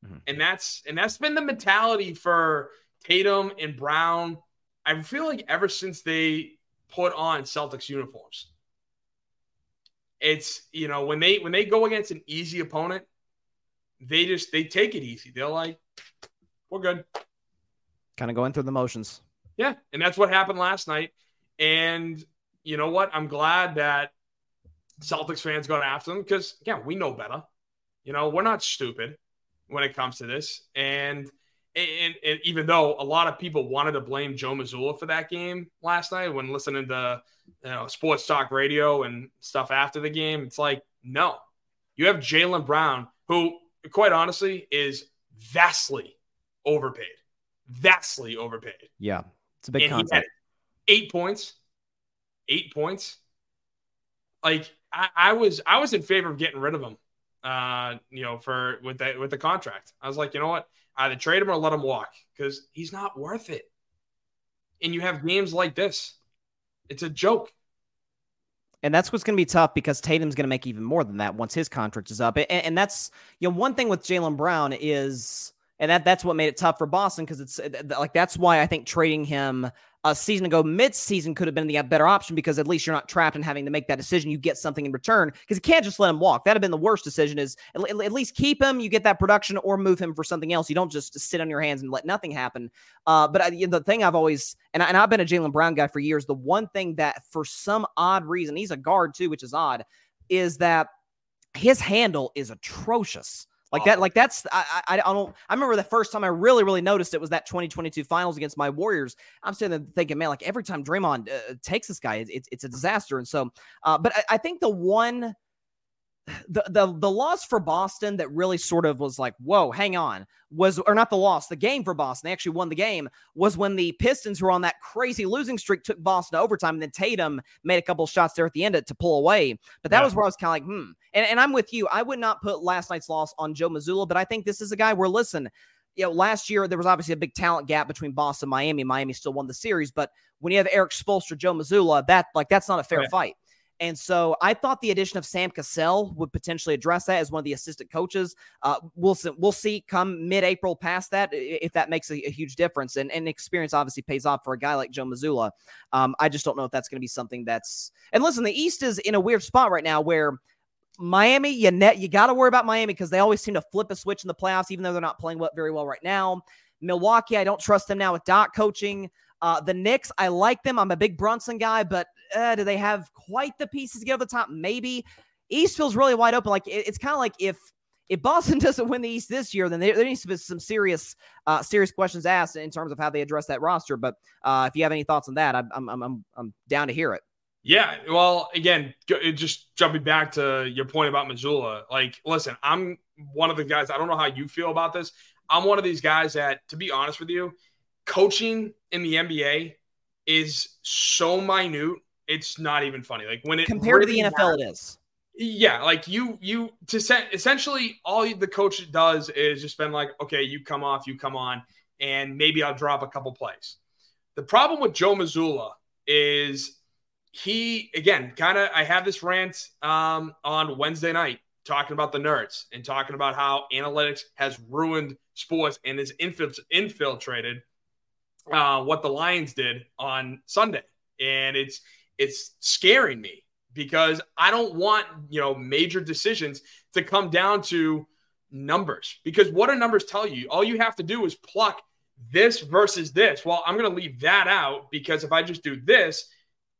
Mm-hmm. And that's and that's been the mentality for Tatum and Brown. I feel like ever since they put on Celtics uniforms. It's, you know, when they when they go against an easy opponent, they just they take it easy. They're like, we're good. Kind of going through the motions. Yeah, and that's what happened last night. And you know what? I'm glad that Celtics fans got after them because again, we know better. You know, we're not stupid when it comes to this. And, and, and even though a lot of people wanted to blame Joe Mazzulla for that game last night when listening to you know sports talk radio and stuff after the game, it's like, no. You have Jaylen Brown, who quite honestly is vastly overpaid. Vastly overpaid. Yeah. It's a big and concept. eight points. Eight points. Like I, I was I was in favor of getting rid of him uh, you know, for with that with the contract. I was like, you know what? Either trade him or let him walk because he's not worth it. And you have games like this. It's a joke. And that's what's going to be tough because Tatum's going to make even more than that once his contract is up. And, and that's, you know, one thing with Jaylen Brown is, and that that's what made it tough for Boston because it's like that's why I think trading him a season ago, mid-season could have been the better option because at least you're not trapped in having to make that decision. You get something in return because you can't just let him walk. That'd have been the worst decision. Is at, at, least keep him, you get that production, or move him for something else. You don't just sit on your hands and let nothing happen. Uh, but I, the thing I've always and, I, and I've been a Jaylen Brown guy for years. The one thing that for some odd reason he's a guard too, which is odd, is that his handle is atrocious. Like that, like that's I, I, I don't I remember the first time I really really noticed it was that 2022 finals against my Warriors. I'm sitting there thinking, man, like every time Draymond uh, takes this guy, it's it's a disaster. And so, uh, but I, I think the one the the the loss for Boston that really sort of was like, whoa, hang on, was or not the loss, the game for Boston. They actually won the game. Was when the Pistons, who were on that crazy losing streak, took Boston to overtime, and then Tatum made a couple shots there at the end to, to pull away. But that yeah. was where I was kind of like, hmm. And and I'm with you. I would not put last night's loss on Joe Mazzulla, but I think this is a guy where listen. You know, last year there was obviously a big talent gap between Boston and Miami. Miami still won the series, but when you have Erik Spoelstra, Joe Mazzulla, that like that's not a fair fight. And so I thought the addition of Sam Cassell would potentially address that as one of the assistant coaches. Uh, we'll we'll see come mid-April past that if that makes a, a, huge difference. And, and experience obviously pays off for a guy like Joe Mazzulla. Um, I just don't know if that's going to be something that's. And listen, the East is in a weird spot right now where Miami, you you got to worry about Miami because they always seem to flip a switch in the playoffs, even though they're not playing very well right now. Milwaukee, I don't trust them now with Doc coaching. Uh, the Knicks, I like them. I'm a big Brunson guy, but uh, do they have quite the pieces to get over the top? Maybe. East feels really wide open. Like it, it's kind of like if if Boston [LAUGHS] doesn't win the East this year, then there, there needs to be some serious uh, serious questions asked in terms of how they address that roster. But uh, if you have any thoughts on that, I'm I'm I'm I'm down to hear it. Yeah, well, again, just jumping back to your point about Mazzulla. Like, listen, I'm one of the guys. I don't know how you feel about this. I'm one of these guys that, to be honest with you, coaching in the NBA is so minute it's not even funny. Like when it compared really to the NFL, matters, it is. Yeah, like you, you to set essentially all the coach does is just been like, okay, you come off, you come on, and maybe I'll drop a couple plays. The problem with Joe Mazzulla is he again kind of. I have this rant um, on Wednesday night talking about the nerds and talking about how analytics has ruined sports and is infiltrated uh, what the Lions did on Sunday, and it's it's scaring me because I don't want, you know, major decisions to come down to numbers because what do numbers tell you? All you have to do is pluck this versus this. Well, I'm going to leave that out because if I just do this,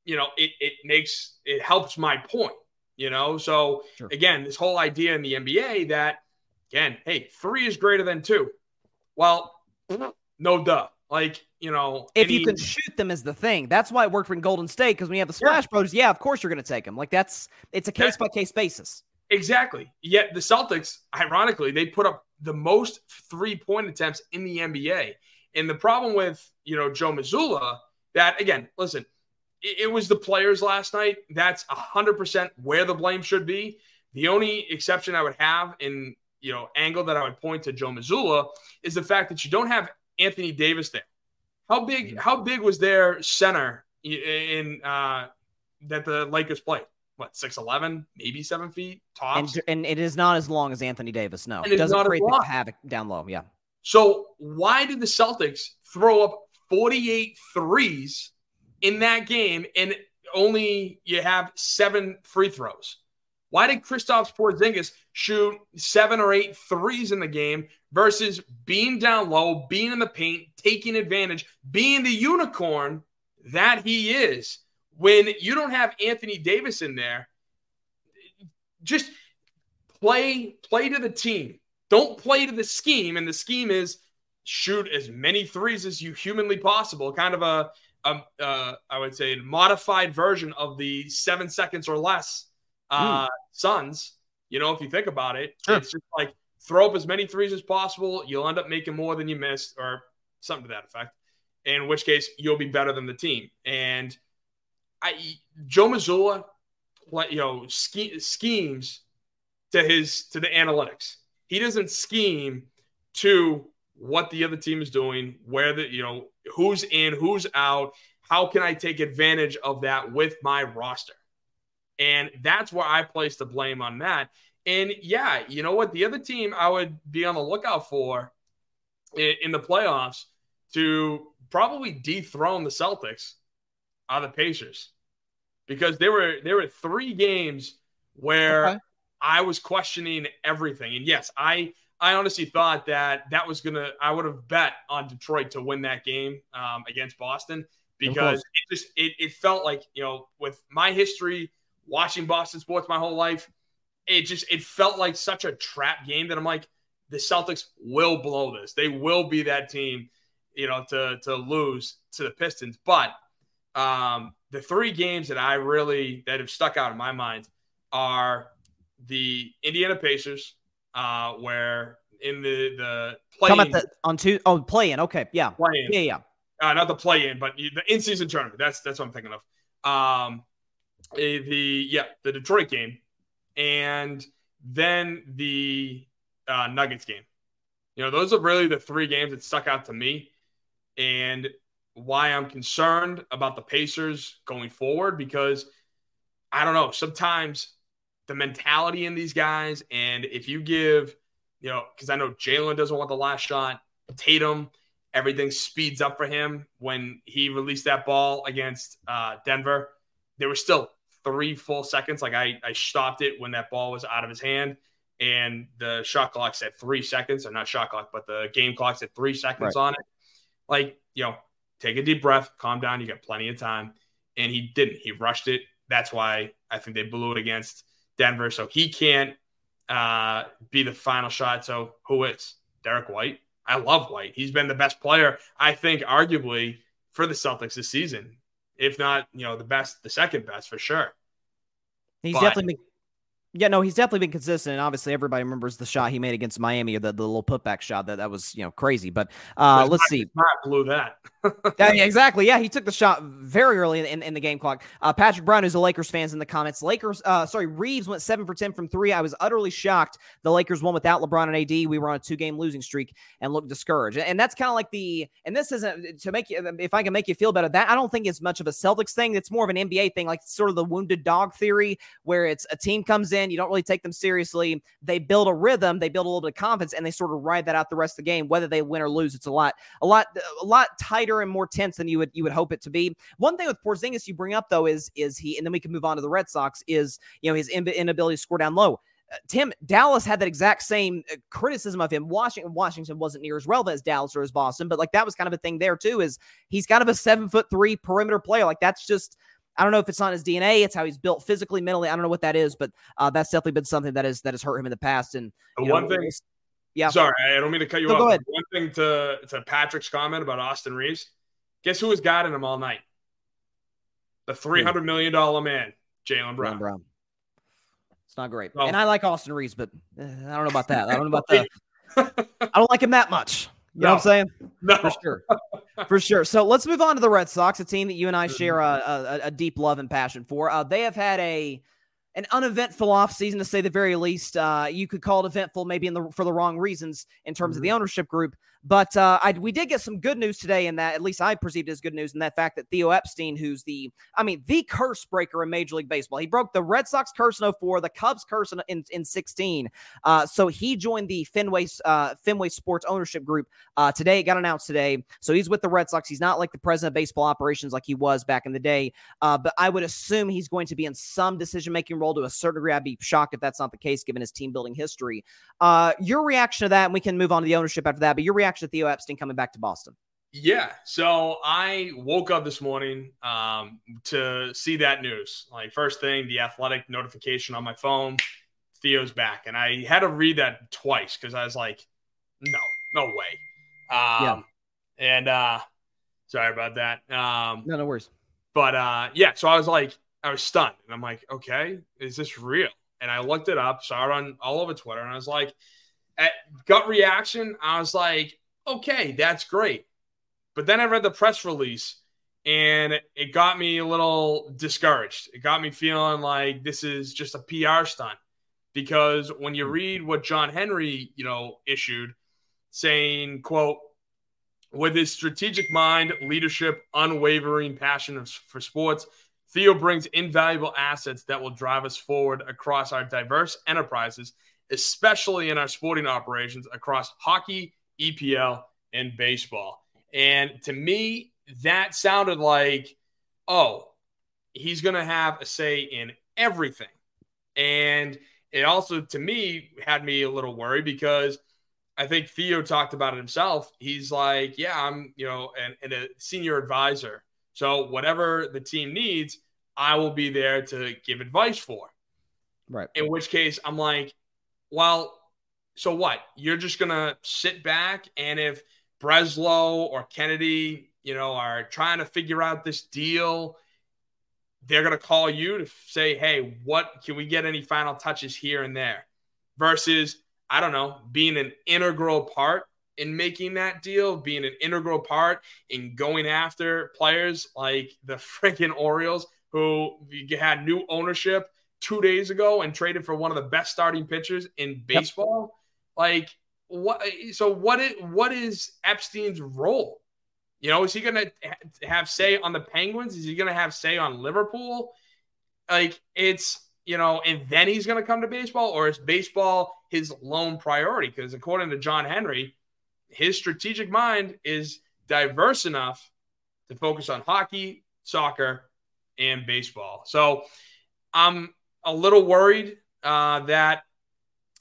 you know, it, it makes it helps my point, you know. So sure. again, this whole idea in the NBA that again, hey, three is greater than two. Well, no duh. Like, you know, if any... you can shoot them is the thing. That's why it worked for Golden State because when you have the Splash yeah. Brothers, yeah, of course you're going to take them. Like that's it's a case by case basis. Exactly. Yet the Celtics, ironically, they put up the most three point attempts in the NBA. And the problem with you know Joe Mazzulla, that again, listen, it, it was the players last night. That's hundred percent where the blame should be. The only exception I would have in you know angle that I would point to Joe Mazzulla is the fact that you don't have Anthony Davis there. How big? Mm-hmm. How big was their center in uh, that the Lakers played? what six eleven, maybe seven feet tops, and, and, it is not as long as Anthony Davis. No, And it doesn't create the havoc down low. Yeah, So why did the Celtics throw up 48 threes in that game and only you have seven free throws? Why did Kristaps Porzingis shoot seven or eight threes in the game versus being down low, being in the paint, taking advantage, being the unicorn that he is? When you don't have Anthony Davis in there, just play play to the team. Don't play to the scheme, and the scheme is shoot as many threes as you humanly possible. Kind of a, a uh, I would say, modified version of the seven seconds or less uh, Suns. You know, if you think about it, Sure. it's just like throw up as many threes as possible. You'll end up making more than you missed, or something to that effect. In which case, you'll be better than the team. And I, Joe Mazzulla, you know, ske- schemes to his to the analytics. He doesn't scheme to what the other team is doing, where the you know who's in, who's out. How can I take advantage of that with my roster? And that's where I place the blame on that. And yeah, you know what? The other team I would be on the lookout for in, the playoffs to probably dethrone the Celtics are the Pacers. Because there were there were three games where Okay. I was questioning everything. And yes, I I honestly thought that that was gonna I would have bet on Detroit to win that game um, against Boston because it just it, it felt like you know with my history watching Boston sports my whole life, it just it felt like such a trap game that I'm like the Celtics will blow this. They will be that team, you know, to to lose to the Pistons. But um, the three games that I really that have stuck out in my mind are the Indiana Pacers, uh, where in the the playing about the on two oh play in. Okay, yeah, play yeah, yeah. uh, not the play in, but the in season tournament. That's that's what I'm thinking of. Um, eh, the yeah, the Detroit game, and then the uh, Nuggets game. You know, those are really the three games that stuck out to me, and why I'm concerned about the Pacers going forward because I don't know. Sometimes the mentality in these guys, and if you give, you know, because I know Jaylen doesn't want the last shot, Tatum everything speeds up for him when he released that ball against uh, Denver. There were still three full seconds. Like I, I stopped it when that ball was out of his hand, and the shot clock said three seconds, or not shot clock, but the game clock said three seconds on it. Like you know, take a deep breath, calm down. You got plenty of time, and he didn't. He rushed it. That's why I think they blew it against Denver. So he can't uh, be the final shot. So who is Derrick White? I love White. He's been the best player, I think, arguably for the Celtics this season, if not, you know, the best, the second best for sure. He's But- definitely. Yeah, no, he's definitely been consistent, and obviously everybody remembers the shot he made against Miami, or the, the little putback shot that that was you know crazy. But uh, let's see. Smart blew that. [LAUGHS] Yeah, exactly. Yeah, he took the shot very early in, in, in the game clock. Uh, Patrick Brown, who's a Lakers fans in the comments. Lakers, uh, sorry, Reaves went seven for ten from three. I was utterly shocked. The Lakers won without LeBron and AD. We were on a two game losing streak and looked discouraged. And that's kind of like the. And this isn't to make you. If I can make you feel better, that I don't think it's much of a Celtics thing. It's more of an NBA thing, like sort of the wounded dog theory, where it's a team comes in, you don't really take them seriously. They build a rhythm, they build a little bit of confidence, and they sort of ride that out the rest of the game. Whether they win or lose, it's a lot, a lot, a lot tighter and more tense than you would you would hope it to be. One thing with Porzingis you bring up though is is he, and then we can move on to the Red Sox. Is you know his inability to score down low. Uh, Tim Dallas had that exact same uh, criticism of him. Washington Washington wasn't near as relevant as Dallas or as Boston, but like that was kind of a thing there too. Is he's kind of a seven foot three perimeter player? Like that's just I don't know if it's not his DNA, it's how he's built physically, mentally. I don't know what that is, but uh, that's definitely been something that is that has hurt him in the past. And you know, one thing, yeah. sorry, I don't mean to cut you No, off. One thing to, to Patrick's comment about Austin Reeves guess who was guiding him all night? The $300 million man, Jalen Brown. Brown. Brown. It's not great. Well- and I like Austin Reeves, but uh, I don't know about that. I don't know about [LAUGHS] the. I don't like him that much. You know what I'm saying? No, For sure. For sure. So let's move on to the Red Sox, a team that you and I Mm-hmm. share a, a, a deep love and passion for. Uh, they have had a an uneventful offseason, to say the very least. Uh, you could call it eventful, maybe in the for the wrong reasons in terms of Mm-hmm. the ownership group. But uh, I, we did get some good news today, in that at least I perceived as good news in that fact that Theo Epstein, who's the, I mean, the curse breaker in Major League Baseball, he broke the Red Sox curse in 04, the Cubs curse in, in, in 16. Uh, so he joined the Fenway uh, Fenway Sports ownership group uh, today. It got announced today. So he's with the Red Sox. He's not like the president of baseball operations like he was back in the day. Uh, but I would assume he's going to be in some decision making role to a certain degree. I'd be shocked if that's not the case given his team building history. Uh, your reaction to that, and we can move on to the ownership after that. But your reaction to Theo Epstein coming back to Boston? Yeah. So I woke up this morning um, to see that news. Like, first thing, the athletic notification on my phone Theo's back. And I had to read that twice because I was like, no, no way. Um, yeah. And uh, sorry about that. Um, no, no worries. But uh, yeah, so I was like, I was stunned. And I'm like, okay, is this real? And I looked it up, saw it on all over Twitter, and I was like, at gut reaction, I was like, okay, that's great. But then I read the press release and it got me a little discouraged. It got me feeling like this is just a PR stunt because when you hmm. read what John Henry, you know, issued saying, quote, with his strategic mind, leadership, unwavering passion for sports, Theo brings invaluable assets that will drive us forward across our diverse enterprises, especially in our sporting operations across hockey, EPL, and baseball. And to me, that sounded like, oh, he's going to have a say in everything. And it also, to me, had me a little worried because I think Theo talked about it himself. He's like, yeah, I'm, you know, and, and a senior advisor. So whatever the team needs, I will be there to give advice for. Right. In which case, I'm like, well, so what? You're just gonna sit back, and if Breslow or Kennedy, you know, are trying to figure out this deal, they're to call you to say, hey, what can we get any final touches here and there? Versus, I don't know, being an integral part in making that deal, being an integral part in going after players like the [LAUGHS] freaking Orioles, who had new ownership two days ago and traded for one of the best starting pitchers in baseball. Like, what? So, what is, what is Epstein's role? You know, is he going to have say on the Penguins? Is he going to have say on Liverpool? Like it's, you know, and then he's going to come to baseball, or is baseball his lone priority? Because according to John Henry, his strategic mind is diverse enough to focus on hockey, soccer, and baseball. So I'm a little worried uh, that,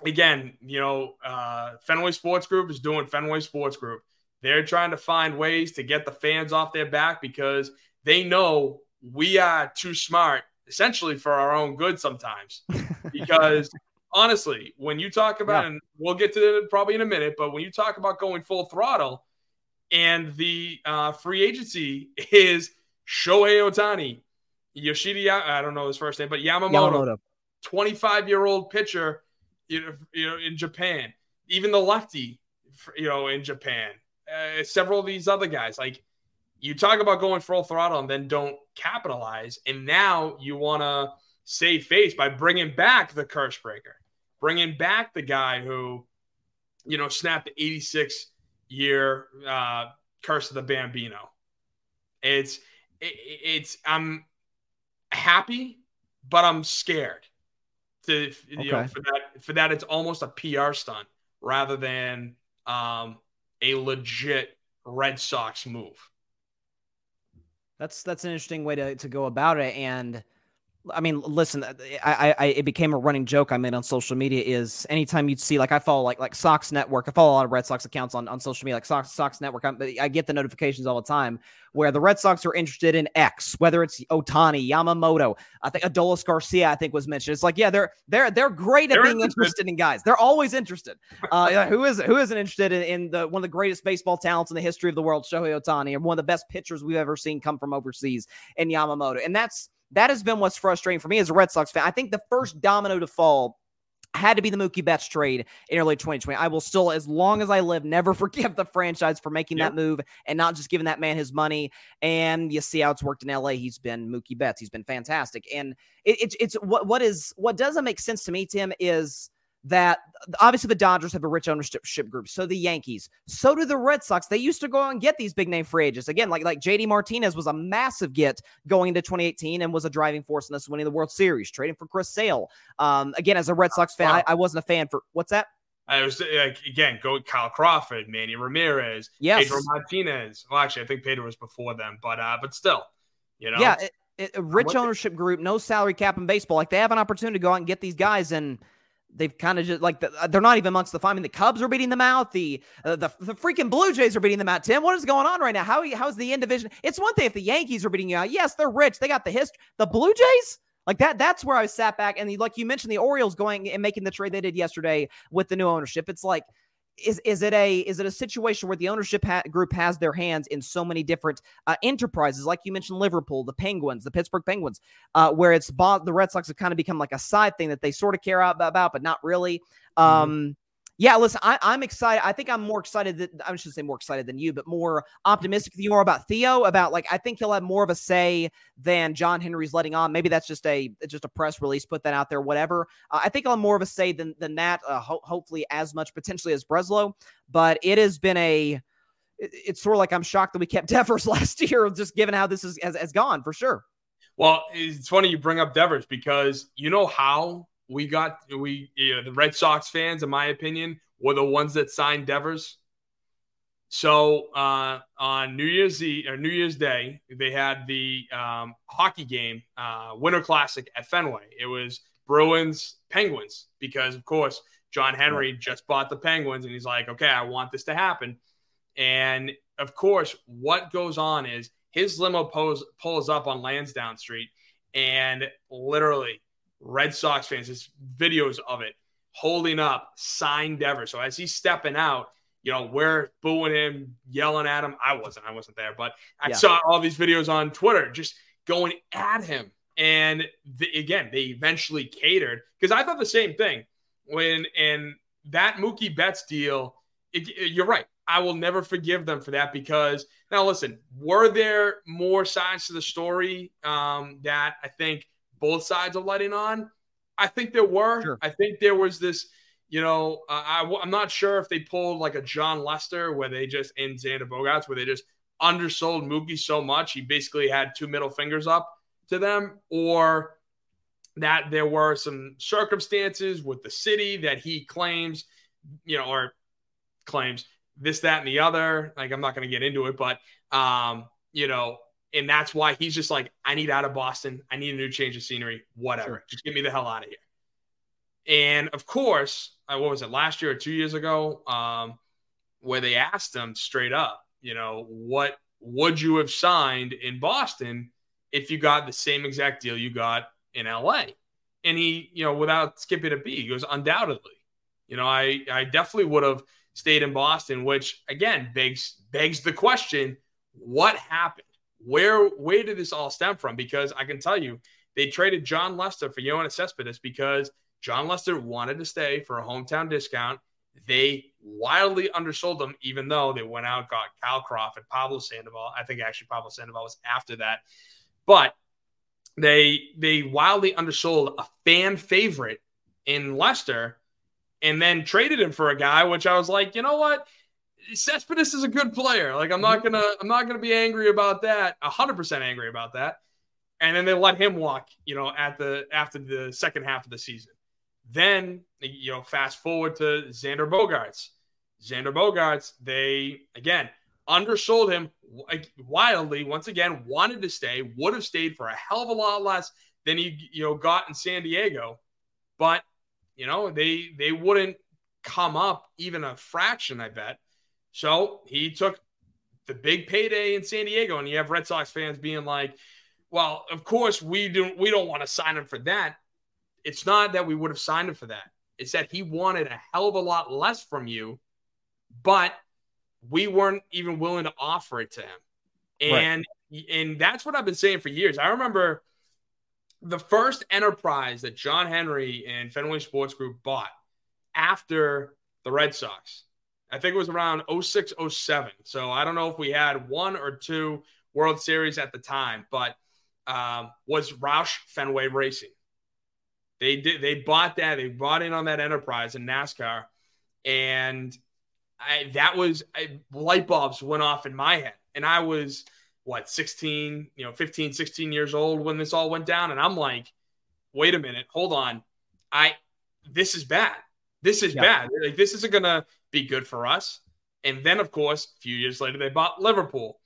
again, you know, uh, Fenway Sports Group is doing Fenway Sports Group. They're trying to find ways to get the fans off their back because they know we are too smart, essentially for our own good sometimes. [LAUGHS] because honestly, when you talk about, yeah. and we'll get to it probably in a minute, but when you talk about going full throttle and the uh, free agency [LAUGHS] is Shohei Ohtani, Yoshida, I don't know his first name, but Yamamoto, 25 year old pitcher you know, you know, in Japan, even the lefty, you know, in Japan uh, several of these other guys. Like you talk about going full throttle and then don't capitalize, and now you want to save face by bringing back the curse breaker, bringing back the guy who, you know, snapped the 86 year uh, curse of the Bambino. It's it, it's I'm happy, but I'm scared to you okay. know for that for that it's almost a PR stunt rather than um a legit Red Sox move. That's that's an interesting way to, to go about it. And I mean, listen, I, I, it became a running joke I made on social media is anytime you'd see like I follow like like Sox Network, I follow a lot of Red Sox accounts on, on social media, like Sox Sox Network. I'm, i get the notifications all the time where the Red Sox are interested in X, whether it's Ohtani, Yamamoto, I think Adolis Garcia, I think was mentioned. It's like yeah, they're they're they're great at they're being interested. interested in guys. They're always interested. Uh, who is who isn't interested in, in the one of the greatest baseball talents in the history of the world, Shohei Ohtani, and one of the best pitchers we've ever seen come from overseas in Yamamoto, and that's that has been what's frustrating for me as a Red Sox fan. I think the first domino to fall had to be the Mookie Betts trade in early 2020. I will still, as long as I live, never [LAUGHS] forgive the franchise for making yep. that move and not just giving that man his money. And you see how it's worked in LA. He's been Mookie Betts. He's been fantastic. And it, it, it's what what is what doesn't make sense to me, Tim, is that obviously the Dodgers have a rich ownership group. So the Yankees, so do the Red Sox. They used to go out and get these big name free agents. Again, like like JD Martinez was a massive get going into 2018 and was a driving force in us winning the World Series, trading for Chris Sale. Um, again, as a Red Sox fan, wow. I, I wasn't a fan for what's that? I was like again, go Kyle Crawford, Manny Ramirez, yes. Pedro Martinez. Well, actually, I think Pedro was before them, but uh, but still, you know, yeah, it, it, a rich ownership group, no salary cap in baseball. Like they have an opportunity to go out and get these guys, and they've kind of just like the, they're not even amongst the. I mean, the Cubs are beating them out. The uh, the the freaking Blue Jays are beating them out. Tim, what is going on right now? How how's the end division? It's one thing if the Yankees are beating you out. Yes, they're rich. They got the history. The Blue Jays. Like that, that's where I sat back. And like you mentioned, the Orioles going and making the trade they did yesterday with the new ownership. It's like, is is it a is it a situation where the ownership ha- group has their hands in so many different uh, enterprises, like you mentioned, Liverpool, the Penguins, the Pittsburgh Penguins, uh, where it's bought the Red Sox have kind of become like a side thing that they sort of care about, but not really. Mm-hmm. Um, mm-hmm yeah, listen, I, am excited. I think I'm more excited that I should say more excited than you, but more optimistic than you are about Theo. About like I think he'll have more of a say than John Henry's letting on. Maybe that's just a just a press release, put that out there, whatever. Uh, I think I'll have more of a say than than that. Uh, ho- hopefully, as much potentially as Breslow, but it has been a. it's sort of like I'm shocked that we kept [LAUGHS] Devers last year, just given how this is, has, has gone for sure. Well, it's funny you bring up Devers because you know how we got we you know, the Red Sox fans, in my opinion, were the ones that signed Devers. So uh, on New Year's Eve or New Year's Day, they had the um, hockey game, uh, Winter Classic at Fenway. It was Bruins Penguins because, of course, John Henry just bought the Penguins, and he's like, "Okay, I want this to happen." And of course, what goes on is his limo pulls pulls up on Lansdowne Street, and literally Red Sox fans, there's videos of it holding up, signed Devers. So as he's stepping out, you know, we're booing him, yelling at him. I wasn't, I wasn't there, but I yeah. saw all these videos on Twitter just going at him. And the, again, they eventually catered because I thought the same thing when, and that Mookie Betts deal, it, it, you're right. I will never forgive them for that because now listen, were there more sides to the story um, that I think both sides are letting on? I think there were. Sure. I think there was this, you know, uh, I, am not sure if they pulled like a Jon Lester where they just, in Xander Bogaerts, where they just undersold Mookie so much. He basically had two middle fingers up to them, or that there were some circumstances with the city that he claims, you know, or claims this, that, and the other. Like, I'm not going to get into it, but, um, you know, and that's why he's just like, I need out of Boston. I need a new change of scenery, whatever. Sure. Just get me the hell out of here. And of course, uh, what was it last year or two years ago? Um, where they asked him straight up, you know, what would you have signed in Boston if you got the same exact deal you got in LA? And he, you know, without skipping a beat, he goes, undoubtedly. You know, I I definitely would have stayed in Boston, which again begs begs the question, what happened? Where where did this all stem from? Because I can tell you, they traded Jon Lester for Yoenis Cespedes because Jon Lester wanted to stay for a hometown discount. They wildly undersold them, even though they went out got Cal Croft and Pablo Sandoval. I think actually Pablo Sandoval was after that, but they they wildly undersold a fan favorite in Lester, and then traded him for a guy, which I was like, you know what? Cespedes is a good player. Like I'm not mm-hmm. gonna I'm not gonna be angry about that. hundred percent angry about that. And then they let him walk, you know, at the after the second half of the season. Then you know, fast forward to Xander Bogaerts. Xander Bogaerts, they again undersold him wildly. Once again, wanted to stay, would have stayed for a hell of a lot less than he you know got in San Diego, but you know they they wouldn't come up even a fraction. I bet so he took the big payday in San Diego, and you have Red Sox fans being like, "Well, of course we don't we don't want to sign him for that." It's not that we would have signed him for that. It's that he wanted a hell of a lot less from you, but we weren't even willing to offer it to him. And right. and that's what I've been saying for years. I remember the first enterprise that John Henry and Fenway Sports Group bought after the Red Sox I think it was around 06, 07. So I don't know if we had one or two World Series at the time, but um, was Roush Fenway Racing. They did. They bought that. They bought in on that enterprise in NASCAR, and I, that was I, light bulbs went off in my head. And I was what 16, you know, 15, 16 years old when this all went down, and I'm like, wait a minute, hold on, I this is bad. This is yeah. bad. Like this isn't gonna be good for us. And then, of course, a few years later, they bought Liverpool.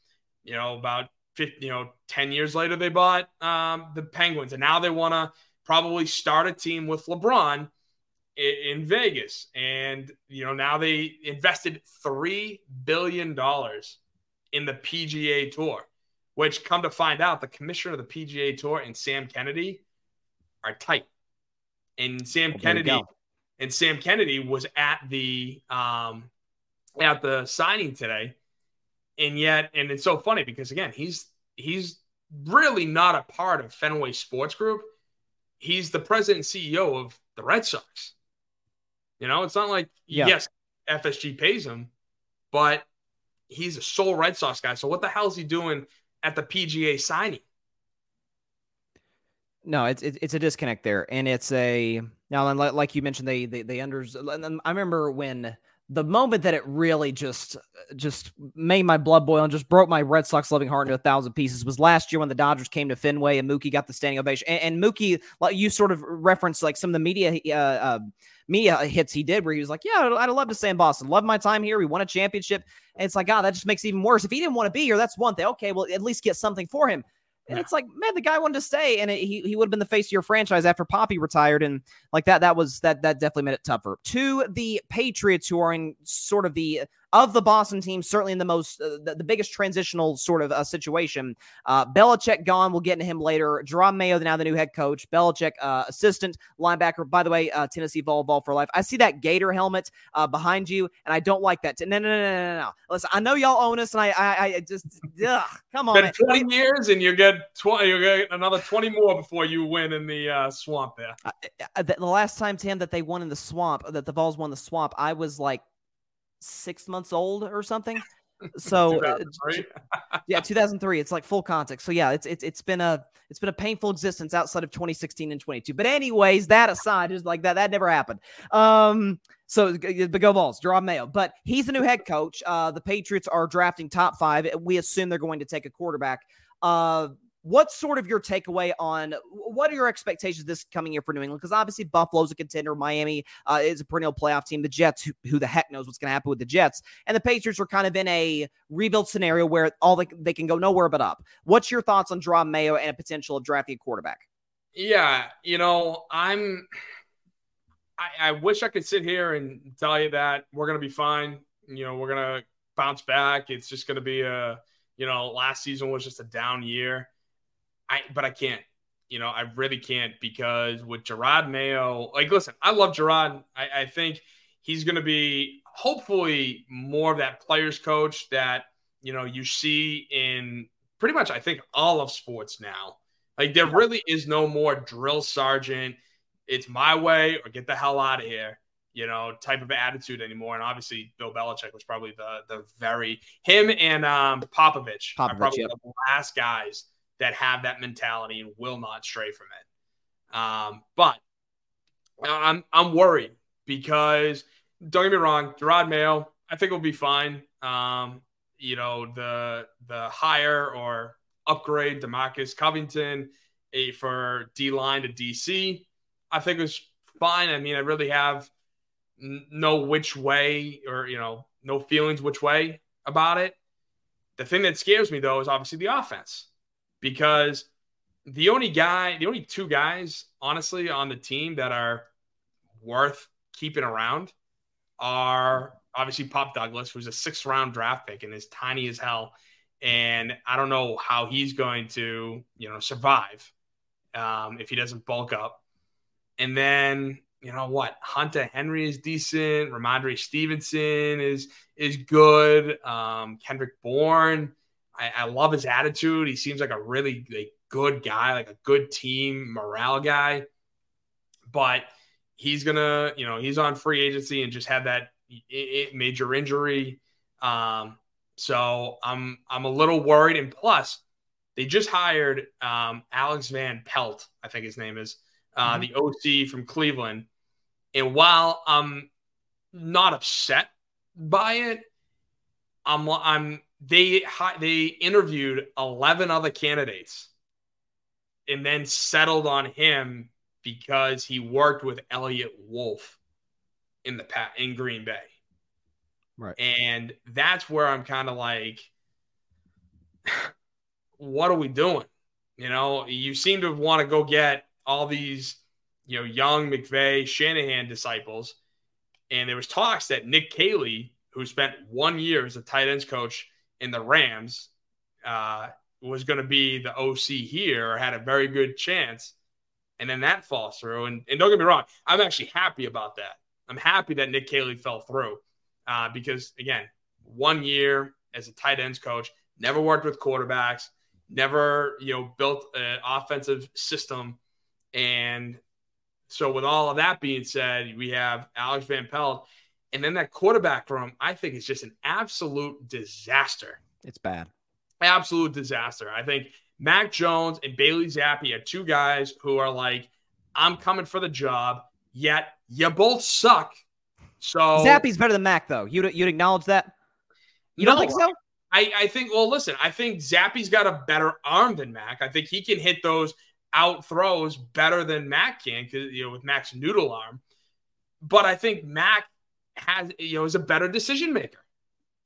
You know, about 50, you know, 10 years later, they bought um, the Penguins. And now they want to probably start a team with LeBron in, in Vegas. And, you know, now they invested $3 billion in the PGA Tour, which come to find out, the commissioner of the PGA Tour and Sam Kennedy are tight. And Sam well, Kennedy and Sam Kennedy was at the um, at the signing today, and yet, and it's so funny because again, he's he's really not a part of Fenway Sports Group. He's the president and CEO of the Red Sox. You know, it's not like yeah. yes, FSG pays him, but he's a sole Red Sox guy. So what the hell is he doing at the PGA signing? No, it's it's a disconnect there, and it's a now like you mentioned they they they under. I remember when the moment that it really just just made my blood boil and just broke my Red Sox loving heart into a thousand pieces was last year when the Dodgers came to Fenway and Mookie got the standing ovation. And, and Mookie, like you sort of referenced, like some of the media uh, uh, media hits he did, where he was like, "Yeah, I'd love to stay in Boston. Love my time here. We won a championship." And it's like, God, that just makes it even worse. If he didn't want to be here, that's one thing. Okay, well, at least get something for him. And it's like, man, the guy wanted to stay, and it, he he would have been the face of your franchise after Poppy retired, and like that, that was that that definitely made it tougher. To the Patriots, who are in sort of the of the Boston team, certainly in the most uh, the, the, biggest transitional sort of uh, situation. Uh, Belichick gone. We'll get into him later. Jerod Mayo, now the new head coach. Belichick, uh, assistant linebacker. By the way, uh, Tennessee volleyball for life. I see that Gator helmet uh, behind you, and I don't like that. No, no, no, no, no, no. Listen, I know y'all own us, and I, I, I just, ugh, come on. Been man. 20 years, and you get 20. You get another 20 more before you win in the swamp there. the, the last time, Tim, that they won in the swamp, that the Vols won the swamp, I was like six months old or something. [LAUGHS] So uh, yeah, 2003. It's like full context. So yeah, it's it's it's been a it's been a painful existence outside of 2016 and 22. But anyways, that aside, is like that that never happened. Um, so the go Vols, draw Mayo, but he's the new head coach. Uh, the Patriots are drafting top five. We assume they're going to take a quarterback. Uh, What's sort of your takeaway on what are your expectations this coming year for New England? Because obviously Buffalo's a contender, Miami uh, is a perennial playoff team. The Jets, who, who the heck knows what's going to happen with the Jets, and the Patriots are kind of in a rebuild scenario where all they, they can go nowhere but up. What's your thoughts on Jerod Mayo and a potential of drafting a quarterback? Yeah, you know, I'm. I, I wish I could sit here and tell you that we're going to be fine. You know, we're going to bounce back. It's just going to be a, you know, last season was just a down year. I but I can't. You know, I really can't because with Jerod Mayo, like, listen, I love Jerod. I, I think he's going to be hopefully more of that players coach that you know you see in pretty much I think all of sports now. Like there really is no more drill sergeant. It's my way or get the hell out of here, you know, type of attitude anymore. And obviously, Bill Belichick was probably the the very him and um, Popovich, Popovich are probably yep. the last guys that have that mentality and will not stray from it. Um, but I'm I'm worried because don't get me wrong, Jerod Mayo, I think will be fine. Um, you know, the the hire or upgrade Demarcus Covington a, for D line to DC, I think was fine. I mean, I really have n- no which way or you know no feelings which way about it. The thing that scares me though is obviously the offense because the only guy, the only two guys, honestly, on the team that are worth keeping around are obviously Pop Douglas, who's a sixth round draft pick and is tiny as hell. And I don't know how he's going to, you know, survive um, if he doesn't bulk up. And then, you know what? Hunter Henry is decent. Rhamondre Stevenson is is good. Um, Kendrick Bourne I, I love his attitude. He seems like a really like, good guy, like a good team morale guy. But he's gonna, you know, he's on free agency and just had that major injury. Um, so I'm I'm a little worried. And plus, they just hired um, Alex Van Pelt, I think his name is, uh, mm-hmm. the OC from Cleveland. And while I'm not upset by it, I'm I'm they they interviewed 11 other candidates and then settled on him because he worked with Eliot Wolf in the in Green Bay. Right. And that's where I'm kind of like [SIGHS] what are we doing? You know, you seem to want to go get all these, you know, young McVay, Shanahan disciples. And there was talks that Nick Caley, who spent one year as a tight ends coach in the Rams, uh, was going to be the OC here or had a very good chance. And then that falls through. And, and don't get me wrong, I'm actually happy about that. I'm happy that Nick Caley fell through uh, because, again, one year as a tight ends coach, never worked with quarterbacks, never, you know, built an offensive system. And so, with all of that being said, we have Alex Van Pelt. And then that quarterback room, I think, is just an absolute disaster. It's bad. Absolute disaster. I think Mac Jones and Bailey Zappe are two guys who are like, I'm coming for the job, yet you both suck. So Zappe's better than Mac, though. You'd, you'd acknowledge that? You no, don't think so? I, I think, well, listen, I think Zappe's got a better arm than Mac. I think he can hit those out throws better than Mac can, because you know, with Mac's noodle arm. But I think Mac has, you know, is a better decision maker.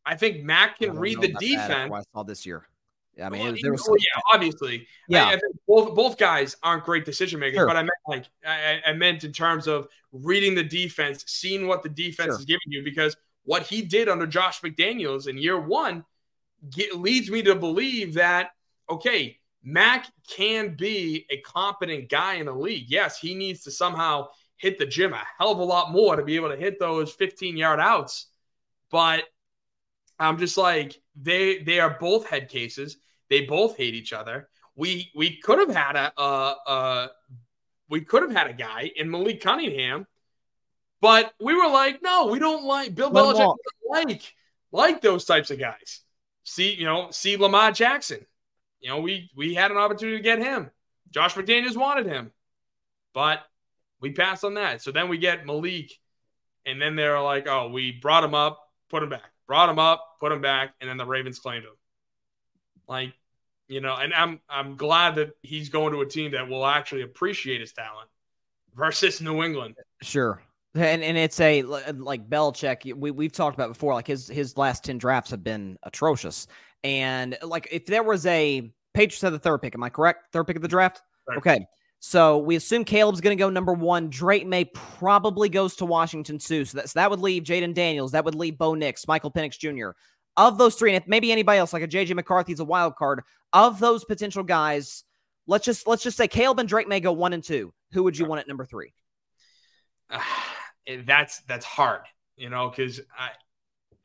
I think Mac can read the defense. I saw this year. Yeah, I mean, well, there was some, yeah, obviously, yeah. I, I both both guys aren't great decision makers, sure. but I meant like I, I, meant in terms of reading the defense, seeing what the defense sure. is giving you, because what he did under Josh McDaniels in year one get, leads me to believe that okay, Mac can be a competent guy in the league. Yes, he needs to somehow hit the gym a hell of a lot more to be able to hit those 15 yard outs, but I'm just like they they are both head cases. They both hate each other. We we could have had a uh uh we could have had a guy in Malik Cunningham, but we were like, no, we don't like Bill Belichick like like those types of guys. See, you know, see Lamar Jackson. You know, we we had an opportunity to get him. Josh McDaniels wanted him, but we pass on that. So then we get Malik, and then they're like, oh, we brought him up, put him back, brought him up, put him back, and then the Ravens claimed him. Like, you know, and I'm I'm glad that he's going to a team that will actually appreciate his talent versus New England. Sure. And and it's a like Belichick. We we've talked about before. Like his his last ten drafts have been atrocious. And like if there was a Patriots had the third pick, am I correct? Third pick of the draft. Right. Okay. So we assume Caleb's going to go number one. Drake Maye probably goes to Washington too. So that, so that would leave Jayden Daniels. That would leave Bo Nix, Michael Penix Jr. Of those three, and if maybe anybody else, like a JJ McCarthy's a wild card. Of those potential guys, let's just let's just say Caleb and Drake may go one and two. Who would you want at number three? Uh, [SIGHS] that's that's hard, you know, because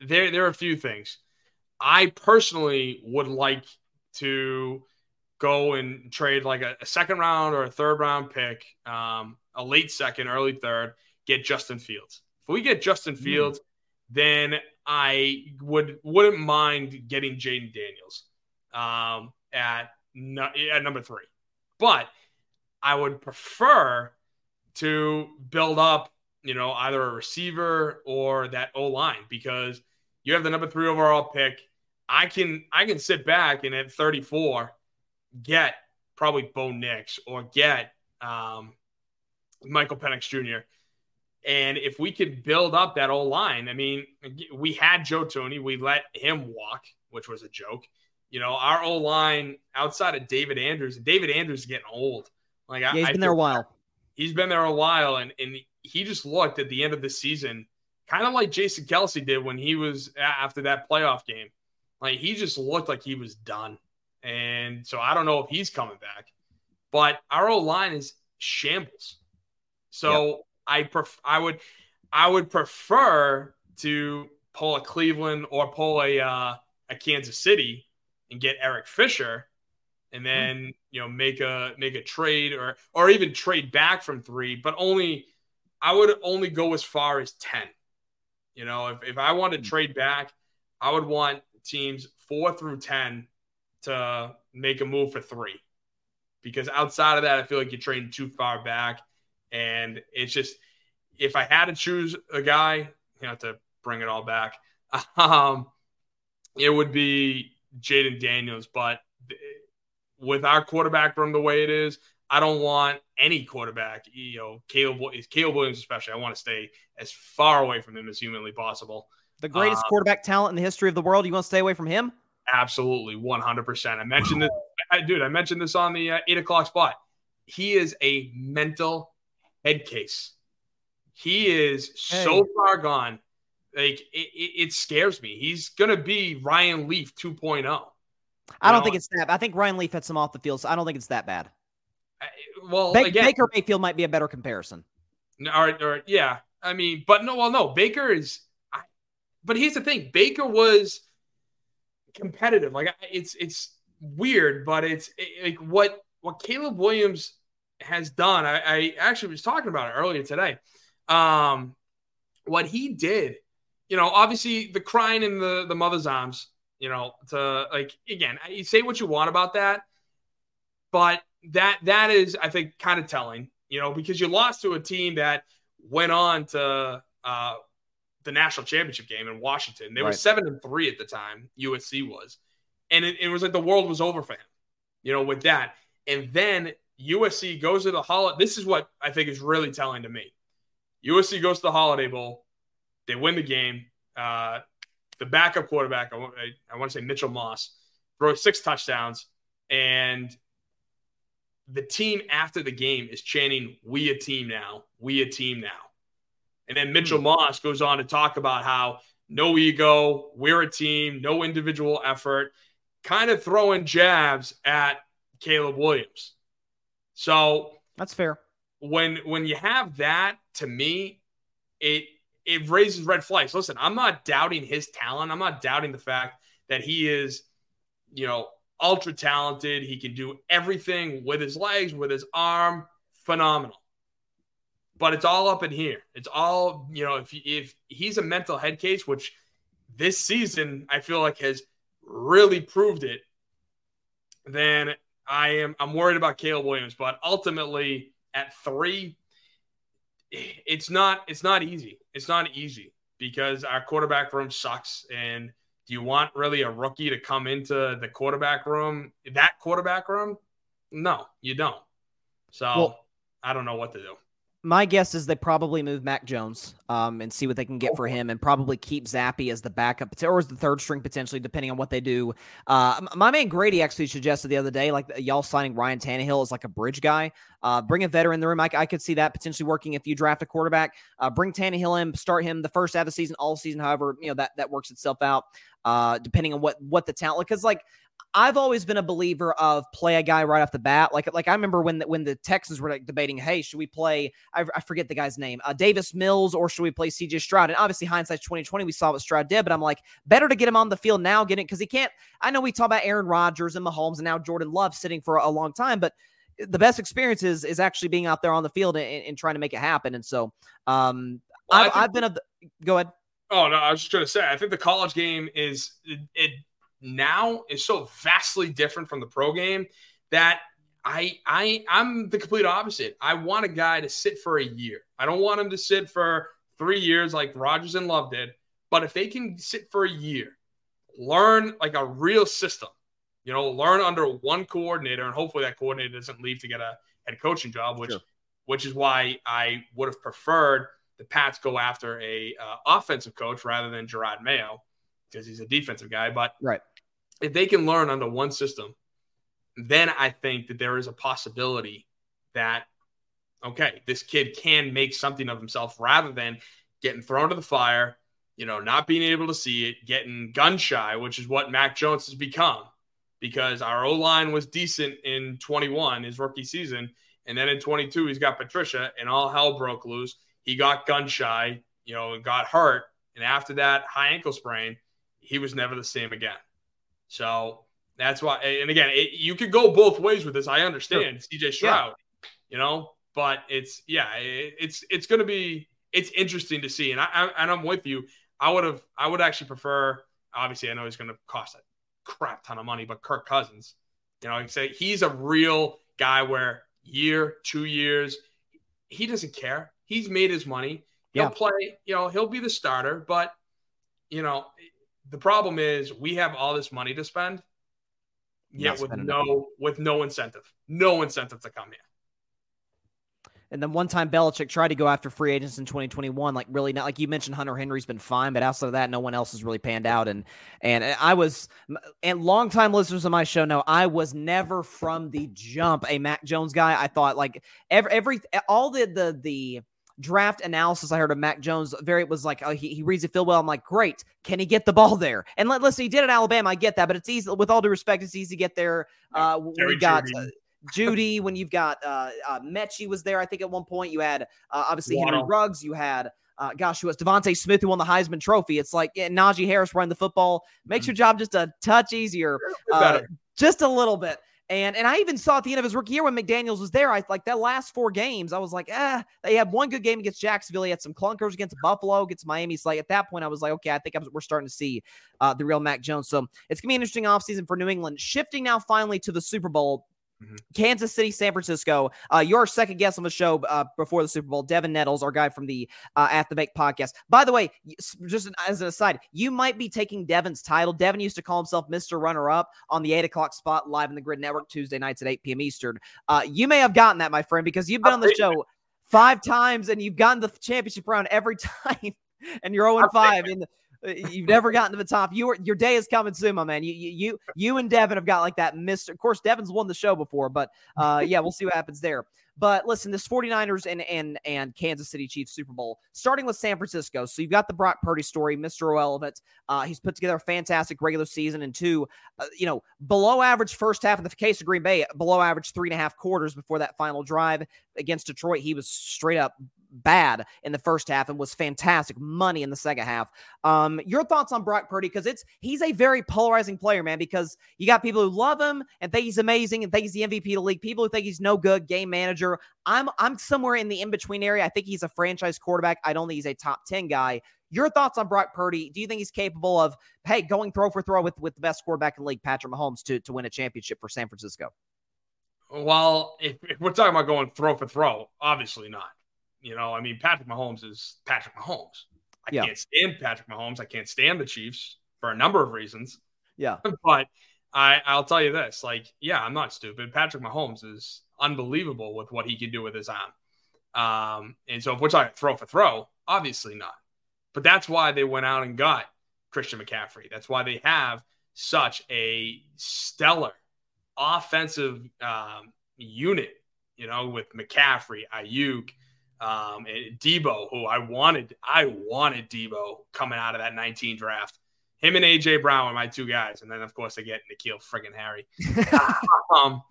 there there are a few things. I personally would like to go and trade like a, a second round or a third round pick, um, a late second, early third, get Justin Fields. If we get Justin hmm. Fields, mm. then I would wouldn't mind getting Jayden Daniels um, at at number three, but I would prefer to build up, you know, either a receiver or that O line because you have the number three overall pick. I can I can sit back and at 34 get probably Bo Nix or get um, Michael Penix Jr. And if we could build up that old line, I mean, we had Joe Thuney, we let him walk, which was a joke. You know, our old line outside of David Andrews, David Andrews is getting old. Like, yeah, he's I, been I there a while. He's been there a while, and and he just looked at the end of the season, kind of like Jason Kelce did when he was after that playoff game. Like he just looked like he was done. And so I don't know if he's coming back, but our old line is shambles. So yep. I pref- I would I would prefer to pull a Cleveland or pull a uh, a Kansas City and get Eric Fisher, and hmm. then mm. you know make a make a trade or or even trade back from three, but only I would only go as far as ten. You know, if if I want to mm. trade back, I would want teams four through ten to make a move for three. Because outside of that, I feel like you're trading too far back And it's just, if I had to choose a guy, you know, to bring it all back, [LAUGHS] um, it would be Jayden Daniels. But with our quarterback room the way it is, I don't want any quarterback, you know, Caleb, Caleb Williams especially. I want to stay as far away from him as humanly possible. The greatest um, quarterback talent in the history of the world. You want to stay away from him? Absolutely, one hundred percent. I mentioned this, dude. I mentioned this on the uh, eight o'clock spot. He is a mental head case. He is hey. so far gone. Like it, it, scares me. He's gonna be Ryan Leaf 2.0. I don't know? think it's that. I think Ryan Leaf had some off the field, so I don't think it's that bad. well, ba- again, Baker Mayfield might be a better comparison. All right, all right, yeah. I mean, but no, well, no. Baker is. But here's the thing: Baker was competitive. Like it's it's weird, but it's it, like what what Caleb Williams has done. I, I actually was talking about it earlier today. Um, what he did, you know, obviously the crying in the the mother's arms you know, to like again, you say what you want about that, but that that is, I think, kind of telling, you know, because you lost to a team that went on to uh, the national championship game in Washington. They right. were seven and three at the time. USC was, and it, it was like the world was over for him, you know, with that. And then USC goes to the holiday. This is what I think is really telling to me. USC goes to the Holiday Bowl. They win the game. Uh, the backup quarterback, I, I, I want to say Mitchell Moss, throws six touchdowns, and the team after the game is chanting, We a team now, we a team now. And then Mitchell hmm. Moss goes on to talk about how no ego, we're a team, no individual effort, kind of throwing jabs at Caleb Williams. So that's fair. When when you have that, to me, it it raises red flags. Listen, I'm not doubting his talent. I'm not doubting the fact that he is, you know, ultra talented. He can do everything with his legs, with his arm, phenomenal. But it's all up in here. It's all, you know, if if he's a mental head case, which this season I feel like has really proved it, then I am I'm worried about Caleb Williams. But ultimately, at three, it's not it's not easy. It's not easy because our quarterback room sucks. And do you want really a rookie to come into the quarterback room, that quarterback room? No, you don't. So well, I don't know what to do my guess is they probably move Mac Jones um, and see what they can get for him, and probably keep Zappe as the backup or as the third string potentially, depending on what they do. Uh, my man Grady actually suggested the other day, like y'all signing Ryan Tannehill as like a bridge guy. Uh, bring a veteran in the room. I, I, could see that potentially working if you draft a quarterback. Uh, bring Tannehill in, start him the first half of the season, all season. However, you know that that works itself out, uh, depending on what what the talent. Because like I've always been a believer of play a guy right off the bat. Like, like I remember when the, when the Texans were like debating, hey, should we play? I, I forget the guy's name, uh, Davis Mills, or should we play CJ Stroud? And obviously, hindsight's twenty twenty. We saw what Stroud did, but I'm like, better to get him on the field now, get it because he can't. I know we talk about Aaron Rodgers and Mahomes, and now Jordan Love sitting for a, long time, but the best experience is is actually being out there on the field and, and trying to make it happen. And so, um, well, I've, I've been a. Go ahead. Oh no, I was just going to say, I think the college game is it, it now is so vastly different from the pro game that I I I'm the complete opposite. I want a guy to sit for a year. I don't want him to sit for three years like Rodgers and Love did. But if they can sit for a year, learn like a real system, you know, learn under one coordinator, and hopefully that coordinator doesn't leave to get a head coaching job, which sure. which is why I would have preferred the Pats go after a uh, offensive coach rather than Jerod Mayo because he's a defensive guy. But right if they can learn under one system, then I think that there is a possibility that okay, this kid can make something of himself rather than getting thrown to the fire, you know, not being able to see it, getting gun shy, which is what Mac Jones has become. Because our O line was decent in 21, his rookie season. And then in 22, he's got Patricia, and all hell broke loose. He got gun shy, you know, and got hurt. And after that high ankle sprain, he was never the same again. So that's why. And again, it, you could go both ways with this. I understand sure. CJ Stroud, yeah. you know, but it's yeah, it, it's it's going to be it's interesting to see. And I, I and I'm with you. I would have I would actually prefer. Obviously, I know he's going to cost a crap ton of money, but Kirk Cousins, you know, I say he's a real guy where year, two years, he doesn't care. He's made his money. He'll Yeah. play, you know, he'll be the starter, but you know, the problem is we have all this money to spend, yet with no with no incentive. No incentive to come here. And then one time Belichick tried to go after free agents in 2021, like really not like you mentioned Hunter Henry's been fine, but outside of that, no one else has really panned out. And and I was and longtime listeners of my show know I was never from the jump a Mac Jones guy. I thought like every every all the the the draft analysis I heard of Mac Jones very it was like oh, he, he reads the field well. I'm like, great, can he get the ball there? And let, listen, he did at Alabama, I get that, but it's easy with all due respect, it's easy to get there. Uh, you got uh, Jeudy, when you've got uh, uh, Mechie was there, I think at one point you had uh, obviously Henry Waddle. Ruggs, you had uh, gosh, who was DeVonta Smith who won the Heisman Trophy. It's like yeah, Najee Harris running the football makes your job just a touch easier, uh, just a little bit. And and I even saw at the end of his rookie year when McDaniels was there, I like that last four games, I was like, ah, they had one good game against Jacksonville. He had some clunkers against Buffalo, against Miami. So like at that point, I was like, okay, I think I'm, we're starting to see uh, the real Mac Jones. So it's gonna be an interesting offseason for New England. Shifting now finally to the Super Bowl. Mhm. Kansas City, San Francisco. Uh, your second guest on the show uh, before the Super Bowl, Devin Nettles, our guy from the uh, At the Bank podcast. By the way, just as an aside, you might be taking Devin's title. Devin used to call himself Mr. Runner Up on the eight o'clock spot live in the Gryd Network Tuesday nights at 8 p.m. Eastern. Uh, you may have gotten that, my friend, because you've been on the show five times and you've gotten the championship round every [LAUGHS] time, and you're 0 I'll 5 in the. Uh, You've never gotten to the top. You are, your day is coming soon, my man. You, you, you, and Devin have got like that Mister. Of course, Devin's won the show before, but uh, yeah, we'll see what happens there. But listen, this 49ers and and and Kansas City Chiefs Super Bowl, starting with San Francisco. So you've got the Brock Purdy story, Mr. Irrelevant. Uh, he's put together a fantastic regular season and two, uh, you know, below average first half. In the case of Green Bay, below average three and a half quarters before that final drive against Detroit. He was straight up bad in the first half and was fantastic money in the second half. Um, your thoughts on Brock Purdy? Because it's he's a very polarizing player, man. Because you got people who love him and think he's amazing and think he's the MVP of the league. People who think he's no good game manager. I'm I'm somewhere in the in between area. I think he's a franchise quarterback. I don't think he's a top ten guy. Your thoughts on Brock Purdy? Do you think he's capable of hey going throw for throw with with the best quarterback in the league, Patrick Mahomes, to to win a championship for San Francisco? Well, if, if we're talking about going throw for throw, obviously not. You know, I mean, Patrick Mahomes is Patrick Mahomes. I Yeah. can't stand Patrick Mahomes. I can't stand the Chiefs for a number of reasons. Yeah, [LAUGHS] but I, I'll tell you this: like, yeah, I'm not stupid. Patrick Mahomes is unbelievable with what he can do with his arm. Um, and so if we're talking throw for throw, obviously not. But that's why they went out and got Christian McCaffrey. That's why they have such a stellar offensive um, unit, you know, with McCaffrey, Aiyuk, um, and Deebo, who I wanted. I wanted Deebo coming out of that 19 draft. Him and AJ Brown were my two guys, and then of course I get N'Keal friggin' Harry. [LAUGHS] um,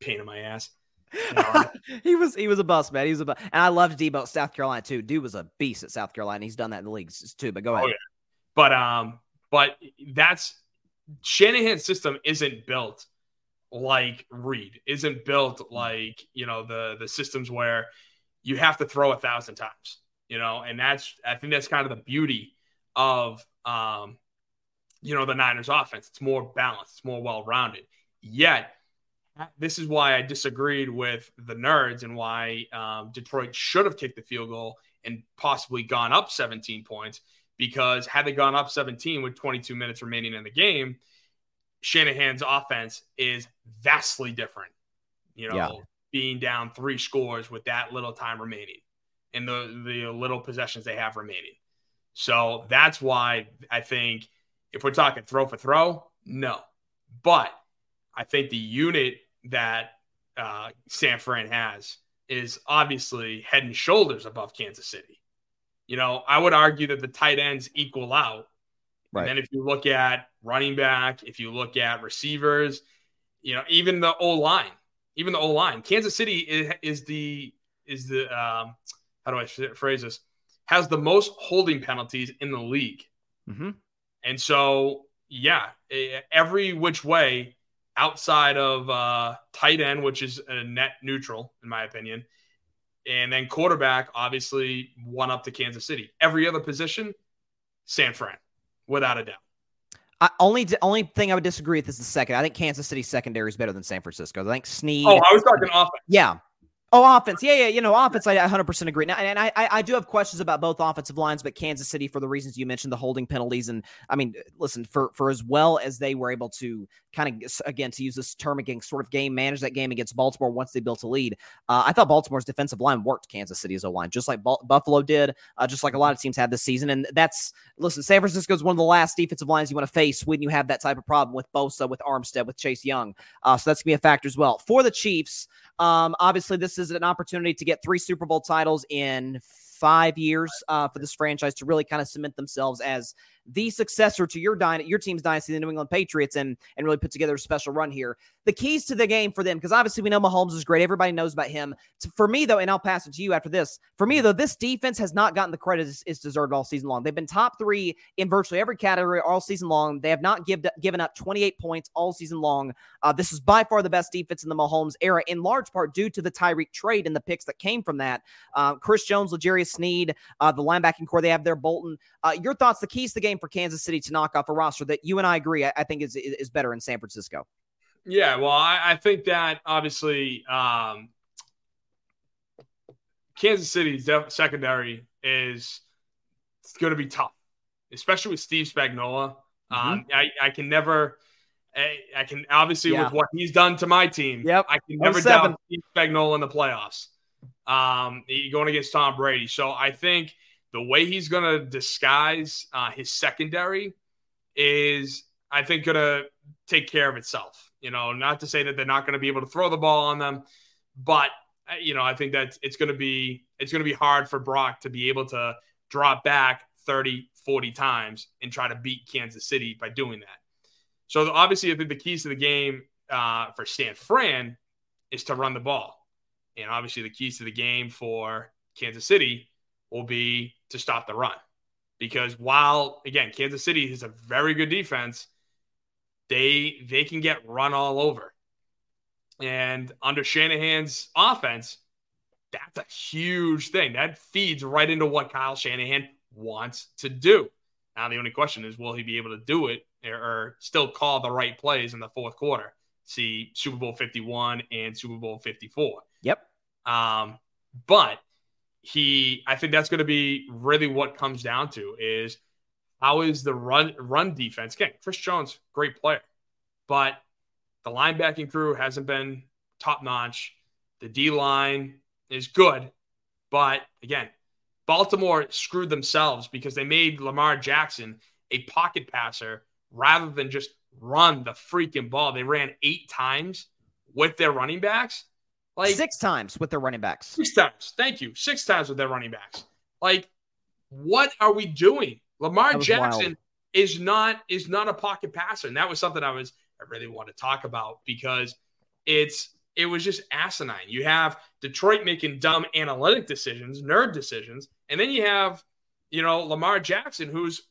pain in my ass. [LAUGHS] He was he was a bust, man. He was a bust. And I loved Deebo at South Carolina too. Dude was a beast at South Carolina. He's done that in the leagues too. But go ahead. Oh, yeah. But um, but that's Shanahan's system isn't built like Reid, isn't built like you know the the systems where you have to throw a thousand times, you know, and that's I think that's kind of the beauty of um, you know, the Niners offense. It's more balanced, it's more well rounded. Yet this is why I disagreed with the nerds and why um, Detroit should have kicked the field goal and possibly gone up 17 points. Because had they gone up 17 with 22 minutes remaining in the game, Shanahan's offense is vastly different. You know, Yeah. being down three scores with that little time remaining and the the little possessions they have remaining. So that's why I think if we're talking throw for throw, no. But I think the unit that uh, San Fran has is obviously head and shoulders above Kansas City. You know, I would argue that the tight ends equal out. Right. And then if you look at running back, if you look at receivers, you know, even the O line, even the O line, Kansas City is, is the is the um, how do I phrase this? Has the most holding penalties in the league. Mm-hmm. And so, yeah, every which way outside of uh, tight end, which is a net neutral, in my opinion, and then quarterback, obviously one up to Kansas City. Every other position, San Fran, without a doubt. I, only only thing I would disagree with is the second. I think Kansas City secondary is better than San Francisco. I think Sneed. Oh, I was talking offense. yeah. Oh, offense. Yeah, yeah. You know, offense. I 100% agree. Now, and I, I do have questions about both offensive lines, but Kansas City, for the reasons you mentioned, the holding penalties, and I mean, listen, for for as well as they were able to kind of again to use this term again, sort of game manage that game against Baltimore once they built a lead. Uh, I thought Baltimore's defensive line worked Kansas City's O line, just like Buffalo did, uh, just like a lot of teams had this season. And that's listen, San Francisco is one of the last defensive lines you want to face when you have that type of problem with Bosa, with Armstead, with Chase Young. Uh, so that's gonna be a factor as well for the Chiefs. Um, obviously, this is an opportunity to get three Super Bowl titles in five years uh, for this franchise to really kind of cement themselves as the successor to your your team's dynasty, the New England Patriots, and and really put together a special run here. The keys to the game for them, because obviously we know Mahomes is great. Everybody knows about him. For me, though, and I'll pass it to you after this. For me, though, this defense has not gotten the credit it's deserved all season long. They've been top three in virtually every category all season long. They have not give, given up 28 points all season long. Uh, this is by far the best defense in the Mahomes era, in large part due to the Tyreek trade and the picks that came from that. Uh, Chris Jones, L'Jarius Sneed, uh, the linebacking core they have there, Bolton. Uh, your thoughts, the keys to the game for Kansas City to knock off a roster that you and I agree, I, I think is, is better in San Francisco. Yeah, well, I, I think that obviously um, Kansas City's secondary is going to be tough, especially with Steve Spagnuolo. Mm-hmm. Um, I, I can never. I, can obviously yeah. with what he's done to my team. Yep. I can never doubt Steve Spagnuolo in the playoffs. Um, going against Tom Brady. So I think the way he's going to disguise uh, his secondary is, I think, going to take care of itself. You know, not to say that they're not going to be able to throw the ball on them, but uh, you know, I think that it's going to be it's going to be hard for Brock to be able to drop back 30, 40 times and try to beat Kansas City by doing that. So obviously, I think the keys to the game uh, for San Fran is to run the ball, and obviously the keys to the game for Kansas City will be to stop the run. Because while again, Kansas City is a very good defense, they they can get run all over. And under Shanahan's offense, that's a huge thing. That feeds right into what Kyle Shanahan wants to do. Now the only question is, will he be able to do it or, or still call the right plays in the fourth quarter? See Super Bowl 51 and Super Bowl 54. Yep. Um, but he, I think that's going to be really what comes down to is how is the run run defense? Again, Chris Jones, great player, but the linebacking crew hasn't been top notch. The D line is good, but again, Baltimore screwed themselves because they made Lamar Jackson a pocket passer rather than just run the freaking ball. They ran eight times with their running backs. Like six times with their running backs. Six times. Thank you. Six times with their running backs. Like, what are we doing? Lamar Jackson wild. is not is not a pocket passer, and that was something I was I really want to talk about because it's it was just asinine. You have Detroit making dumb analytic decisions, nerd decisions, and then you have you know Lamar Jackson, who's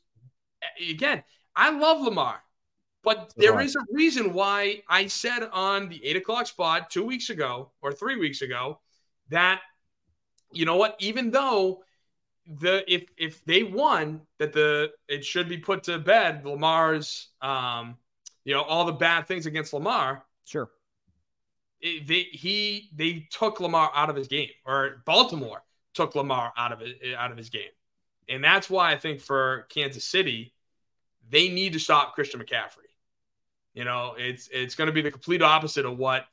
again I love Lamar, but there is a reason why I said on the eight o'clock spot two weeks ago or three weeks ago that you know what, even though the if if they won that the it should be put to bed Lamar's um you know all the bad things against Lamar. Sure. It, they he they took Lamar out of his game or Baltimore took Lamar out of it out of his game. And that's why I think for Kansas City they need to stop Christian McCaffrey. You know, it's it's going to be the complete opposite of what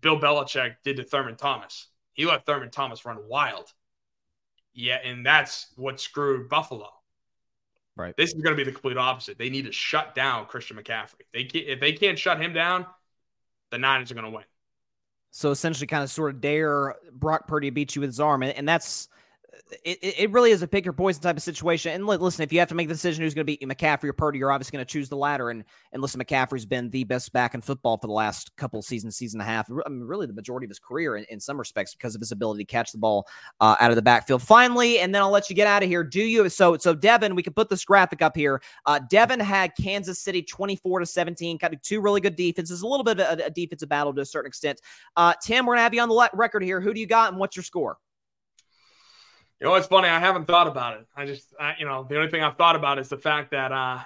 Bill Belichick did to Thurman Thomas. He let Thurman Thomas run wild yeah, and that's what screwed Buffalo. Right. This is going to be the complete opposite. They need to shut down Christian McCaffrey. They can't, if they can't shut him down, the Niners are going to win. So essentially, kind of sort of dare Brock Purdy to beat you with his arm, and, and that's it, it really is a pick your poison type of situation. And listen, if you have to make the decision who's going to beat McCaffrey or Purdy, you're obviously going to choose the latter. And and listen, McCaffrey's been the best back in football for the last couple seasons, season and a half. I mean, really the majority of his career in, in some respects because of his ability to catch the ball uh, out of the backfield. Finally, and then I'll let you get out of here. Do you? So so Devin, we can put this graphic up here. Uh, Devin had Kansas City 24 to 17, kind of two really good defenses, a little bit of a, a defensive battle to a certain extent. Uh, Tim, we're gonna have you on the record here. Who do you got, and what's your score? You know, it's funny. I haven't thought about it. I just, I, you know, the only thing I've thought about is the fact that uh,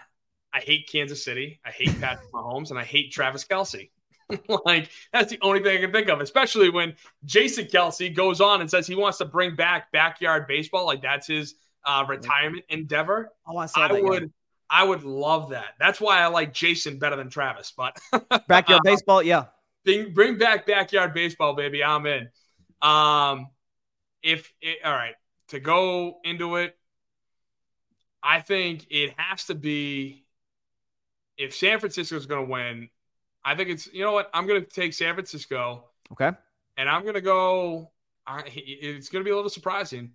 I hate Kansas City, I hate Patrick [LAUGHS] Mahomes, and I hate Travis Kelce. [LAUGHS] like that's the only thing I can think of, especially when Jason Kelce goes on and says he wants to bring back backyard baseball, like that's his uh, retirement endeavor. Oh, I saw I would. I would love that. That's why I like Jason better than Travis. But [LAUGHS] backyard baseball. Yeah, bring, bring back backyard baseball, baby. I'm in. Um, if it, all right to go into it, I think it has to be if San Francisco is going to win. I think it's you know what I'm going to take San Francisco. Okay. And I'm going to go. I, it's going to be a little surprising.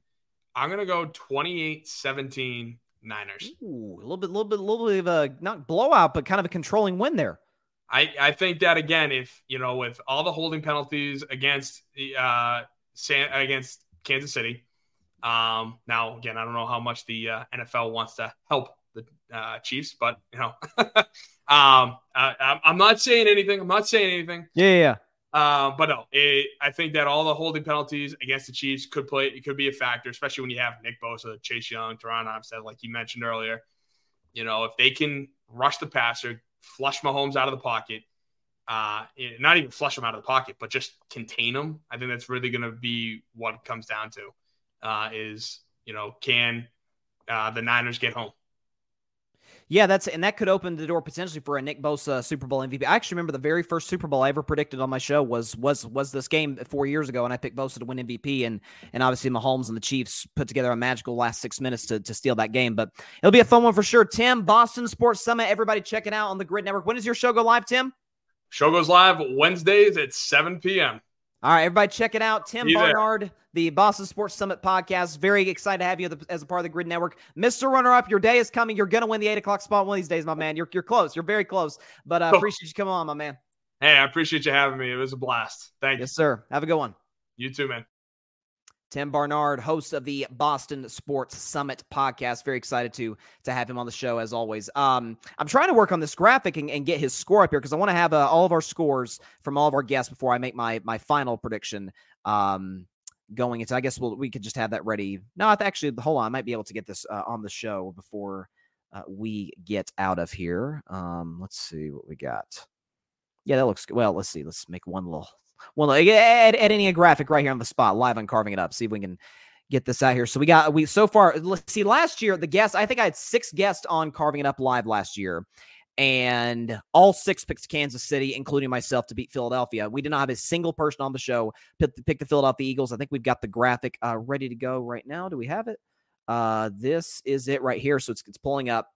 I'm going to go 28-17 Niners. Ooh, a little bit, a little bit, a little bit of a not blowout, but kind of a controlling win there. I, I think that again, if you know, with all the holding penalties against uh San, against Kansas City, um, now again, I don't know how much the uh, NFL wants to help the uh, Chiefs, but you know, [LAUGHS] um, I, I'm not saying anything. I'm not saying anything. Yeah, yeah. Uh, but no, it, I think that all the holding penalties against the Chiefs could play. It could be a factor, especially when you have Nick Bosa, Chase Young, Teron Armstead, like you mentioned earlier. You know, if they can rush the passer, flush Mahomes out of the pocket, uh, not even flush him out of the pocket, but just contain him. I think that's really going to be what it comes down to. Uh, is you know, can uh, the Niners get home? Yeah, that's and that could open the door potentially for a Nick Bosa Super Bowl MVP. I actually remember the very first Super Bowl I ever predicted on my show was was was this game four years ago, and I picked Bosa to win MVP, and and obviously Mahomes and the Chiefs put together a magical last six minutes to to steal that game. But it'll be a fun one for sure. Tim, Boston Sports Summit, everybody check it out on the Gryd Network. When does your show go live, Tim? Show goes live Wednesdays at 7 p.m. All right, everybody, check it out. Tim Barnard, the Boston Sports Summit podcast. Very excited to have you as a part of the Gryd Network. Mr. Runner Up, your day is coming. You're going to win the 8 o'clock spot one of these days, my man. You're, you're close. You're very close. But I uh, appreciate you coming on, my man. Hey, I appreciate you having me. It was a blast. Thank you. Yes, sir. Have a good one. You too, man. Tim Barnard, host of the Boston Sports Summit podcast. Very excited to to have him on the show as always. Um, I'm trying to work on this graphic and, and get his score up here because I want to have uh, all of our scores from all of our guests before I make my my final prediction. Um, going into, I guess we'll, we could just have that ready. No, actually, hold on, I might be able to get this uh, on the show before uh, we get out of here. Um, let's see what we got. Yeah, that looks good. Well, let's see. Let's make one little well, add, editing a graphic right here on the spot, live on carving it up. See if we can get this out here. So we got we so far. Let's see. Last year, the guests. I think I had six guests on carving it up live last year, and all six picked Kansas City, including myself, to beat Philadelphia. We did not have a single person on the show pick, pick the Philadelphia Eagles. I think we've got the graphic uh, ready to go right now. Do we have it? Uh, this is it right here. So it's it's pulling up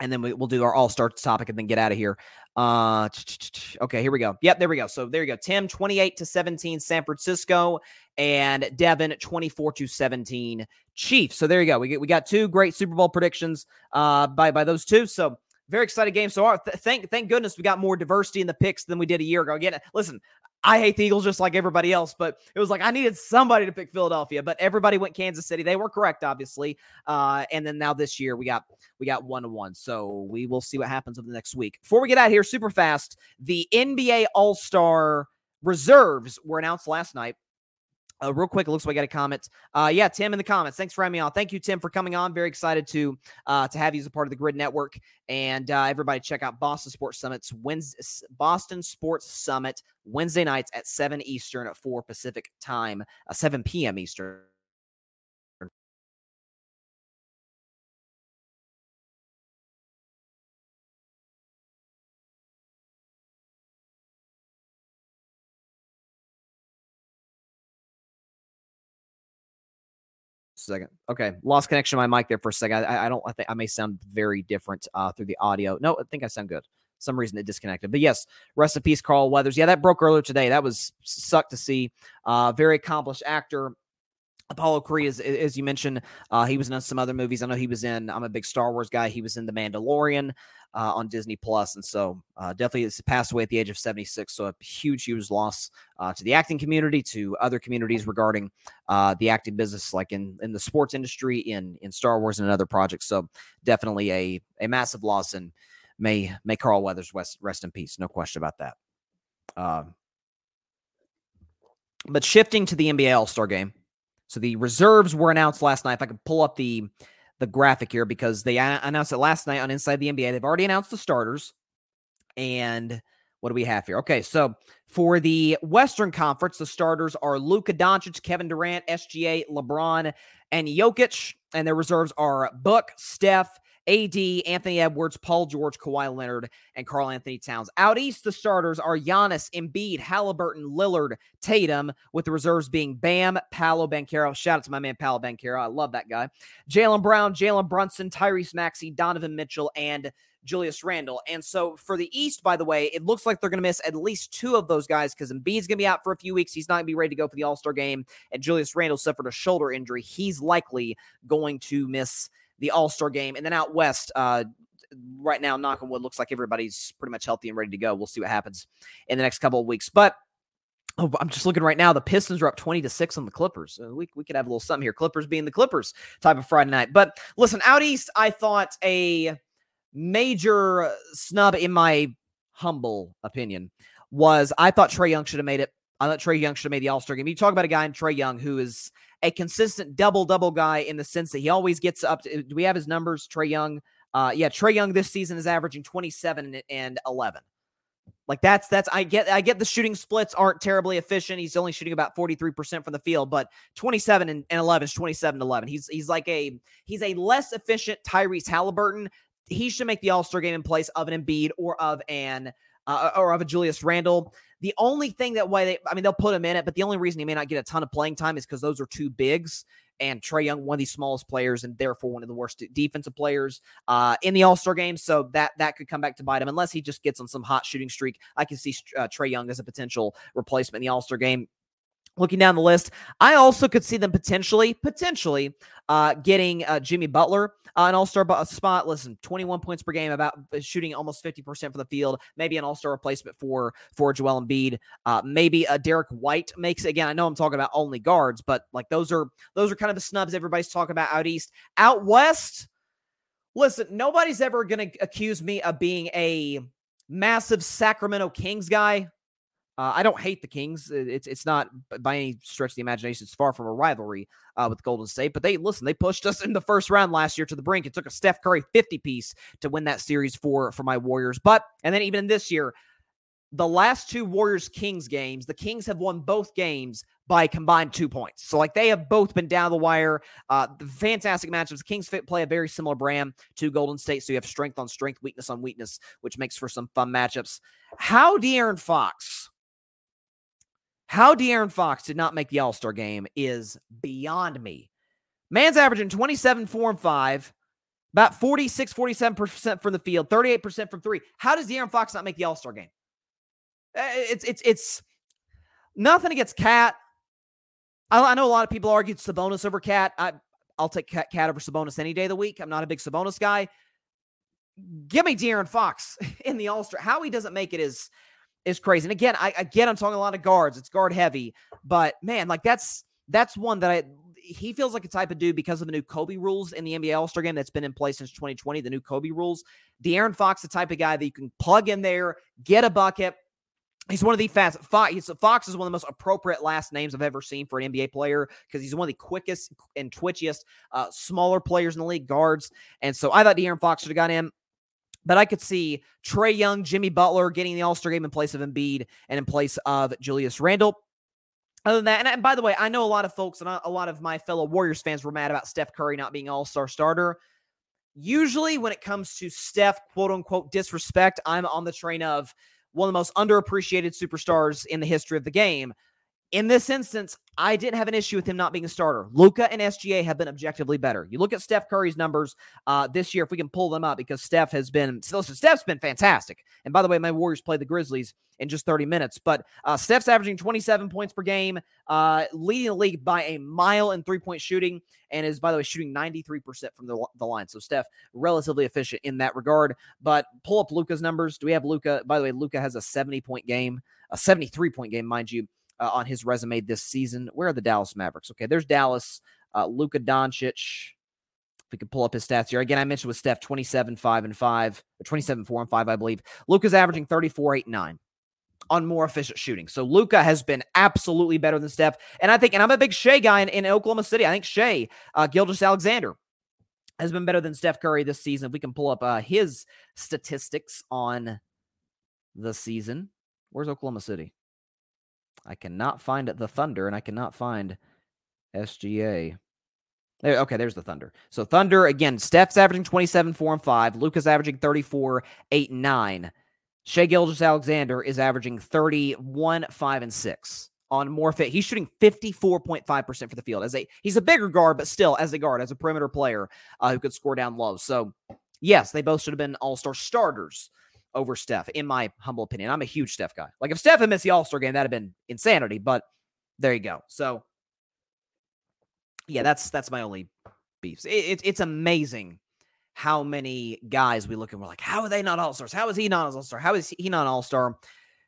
and then we, will do our all star topic and then get out of here. Uh, [TSK] okay, here we go. Yep, there we go. So there you go. Tim, 28 to 17, San Francisco, and Devin, 24 to 17, Chiefs. So there you go. We, we got two great Super Bowl predictions uh, by, by those two. So very excited game. So thank thank goodness we got more diversity in the picks than we did a year ago. Again, listen, I hate the Eagles just like everybody else, but it was like I needed somebody to pick Philadelphia, but everybody went Kansas City. They were correct, obviously. Uh, and then now this year we got we got one to one. So we will see what happens over the next week. Before we get out here, super fast, the NBA All Star reserves were announced last night. Uh, real quick, it looks like I got a comment. Uh, yeah, Tim in the comments. Thanks for having me on. Thank you, Tim, for coming on. Very excited to uh, to have you as a part of the Gryd Network. And uh, everybody, check out Boston Sports Summit's Wednesday, Boston Sports Summit Wednesday nights at seven Eastern at four Pacific time, uh, seven p.m. Eastern. Second. Okay, lost connection my mic there for a second. I, I don't. I think I may sound very different uh, through the audio. No, I think I sound good. Some reason it disconnected. But yes, peace, Carl Weathers. Yeah, that broke earlier today. That was sucked to see. Uh, very accomplished actor. Apollo Creed, as, as you mentioned, uh, he was in some other movies. I know he was in. I'm a big Star Wars guy. He was in The Mandalorian uh, on Disney Plus, and so uh, definitely passed away at the age of 76. So a huge, huge loss uh, to the acting community, to other communities regarding uh, the acting business, like in in the sports industry, in in Star Wars, and other projects. So definitely a a massive loss, and may may Carl Weathers rest, rest in peace. No question about that. Um, but shifting to the NBA All Star Game. So the reserves were announced last night. If I could pull up the the graphic here because they announced it last night on Inside the NBA. They've already announced the starters, and what do we have here? Okay, so for the Western Conference, the starters are Luka Doncic, Kevin Durant, SGA, LeBron, and Jokic, and their reserves are Book, Steph, AD, Anthony Edwards, Paul George, Kawhi Leonard, and Karl-Anthony Towns. Out east, the starters are Giannis, Embiid, Haliburton, Lillard, Tatum, with the reserves being Bam, Paolo Banchero. Shout out to my man Paolo Banchero. I love that guy. Jaylen Brown, Jalen Brunson, Tyrese Maxey, Donovan Mitchell, and Julius Randle. And so for the East, by the way, it looks like they're going to miss at least two of those guys because Embiid's going to be out for a few weeks. He's not going to be ready to go for the All Star game. And Julius Randle suffered a shoulder injury. He's likely going to miss the All Star game. And then out West, uh, right now, knock on wood, looks like everybody's pretty much healthy and ready to go. We'll see what happens in the next couple of weeks. But Oh, I'm just looking right now. The Pistons are up 20 to 6 on the Clippers. Uh, we, we could have a little something here. Clippers being the Clippers type of Friday night. But listen, out east, I thought a major snub, in my humble opinion, was I thought Trae Young should have made it. I thought Trae Young should have made the All Star game. You talk about a guy in Trae Young who is a consistent double double guy in the sense that he always gets up. To, do we have his numbers? Trae Young. Uh, yeah, Trae Young this season is averaging 27 and 11. Like that's that's I get I get the shooting splits aren't terribly efficient. He's only shooting about 43% from the field, but 27 and, and 11 is 27 11. He's he's like a he's a less efficient Tyrese Haliburton he should make the All Star game in place of an Embiid or of an uh, or of a Julius Randle. The only thing that way they, I mean, they'll put him in it, but the only reason he may not get a ton of playing time is because those are two bigs. And Trae Young, one of the smallest players, and therefore one of the worst defensive players uh, in the All Star game. So that that could come back to bite him unless he just gets on some hot shooting streak. I can see uh, Trae Young as a potential replacement in the All Star game looking down the list, I also could see them potentially, potentially uh, getting uh, Jimmy Butler uh, an All Star spot. Listen, 21 points per game, about uh, shooting almost 50 percent from the field. Maybe an All Star replacement for for Joel Embiid. Uh, maybe a Derrick White makes again. I know I'm talking about only guards, but like those are those are kind of the snubs everybody's talking about out east. Out west, listen, nobody's ever going to accuse me of being a massive Sacramento Kings guy. Uh, I don't hate the Kings. It's it's not by any stretch of the imagination. It's far from a rivalry uh, with Golden State. But they listen. They pushed us [LAUGHS] in the first round last year to the brink. It took a Steph Curry 50 piece to win that series for for my Warriors. But and then even in this year, the last two Warriors Kings games, the Kings have won both games by combined two points. So like they have both been down the wire. Uh, the fantastic matchups. The Kings fit play a very similar brand to Golden State. So you have strength on strength, weakness on weakness, which makes for some fun matchups. How De'Aaron Fox how De'Aaron Fox did not make the All Star game is beyond me. Man's averaging 27, 4, and 5, about 46, 47% from the field, 38% from three. How does De'Aaron Fox not make the All Star game? Eh, it's, it's, it's nothing against KAT. I, I, know a lot of people argue Sabonis over KAT. I, I'll take Cat, KAT over Sabonis any day of the week. I'm not a big Sabonis guy. Give me De'Aaron Fox [LAUGHS] in the All Star. How he doesn't make it is is crazy. And again, I again I'm talking a lot of guards. It's guard heavy, but man, like that's that's one that I he feels like a type of dude because of the new Kobe rules in the NBA All Star game that's been in place since 2020. The new Kobe rules. De'Aaron Fox, the type of guy that you can plug in there, get a bucket. He's one of the fast. Fox, Fox is one of the most appropriate last names I've ever seen for an NBA player because he's one of the quickest and twitchiest, uh, smaller players in the league, guards. And so I thought De'Aaron Fox should have got in. But I could see Trae Young, Jimmy Butler getting the All Star game in place of Embiid and in place of Julius Randle. Other than that, and, and, by the way, I know a lot of folks and a lot of my fellow Warriors fans were mad about Steph Curry not being All Star starter. Usually, when it comes to Steph, quote unquote, disrespect, I'm on the train of one of the most underappreciated superstars in the history of the game. In this instance, I didn't have an issue with him not being a starter. Luka and SGA have been objectively better. You look at Steph Curry's numbers uh, this year, if we can pull them up, because Steph has been, listen, Steph's been fantastic. And by the way, my Warriors play the Grizzlies in just 30 minutes. But uh, Steph's averaging 27 points per game, uh, leading the league by a mile in three point shooting, and is, by the way, shooting 93% from the, the line. So Steph, relatively efficient in that regard. But pull up Luka's numbers. Do we have Luka? By the way, Luka has a 70 point game, a 73 point game, mind you uh, on his resume this season. Where are the Dallas Mavericks? Okay, there's Dallas. Uh, Luka Doncic. If we could pull up his stats here. Again, I mentioned with Steph 27, 5, and 5, 27, 4, and 5, I believe. Luka's averaging 34, 8, 9 on more efficient shooting. So Luka has been absolutely better than Steph. And I think, and I'm a big Shai guy in, in Oklahoma City. I think Shai, uh, Gilgeous-Alexander, has been better than Steph Curry this season. If we can pull up uh, his statistics on the season. Where's Oklahoma City? I cannot find the Thunder, and I cannot find SGA. Okay, there's the Thunder. So Thunder again. Steph's averaging 27, 4 and 5. Luka's averaging 34, 8 and 9. Shai Gilgeous-Alexander is averaging 31, 5 and 6 on fit. He's shooting 54.5% for the field as a he's a bigger guard, but still as a guard, as a perimeter player uh, who could score down low. So yes, they both should have been all-star starters over Steph, in my humble opinion. I'm a huge Steph guy. Like if Steph had missed the All-Star game, that'd have been insanity. But there you go. So yeah, that's that's my only beefs. It, it, it's amazing how many guys we look and we're like, how are they not all stars? How is he not all star? How is he not all star?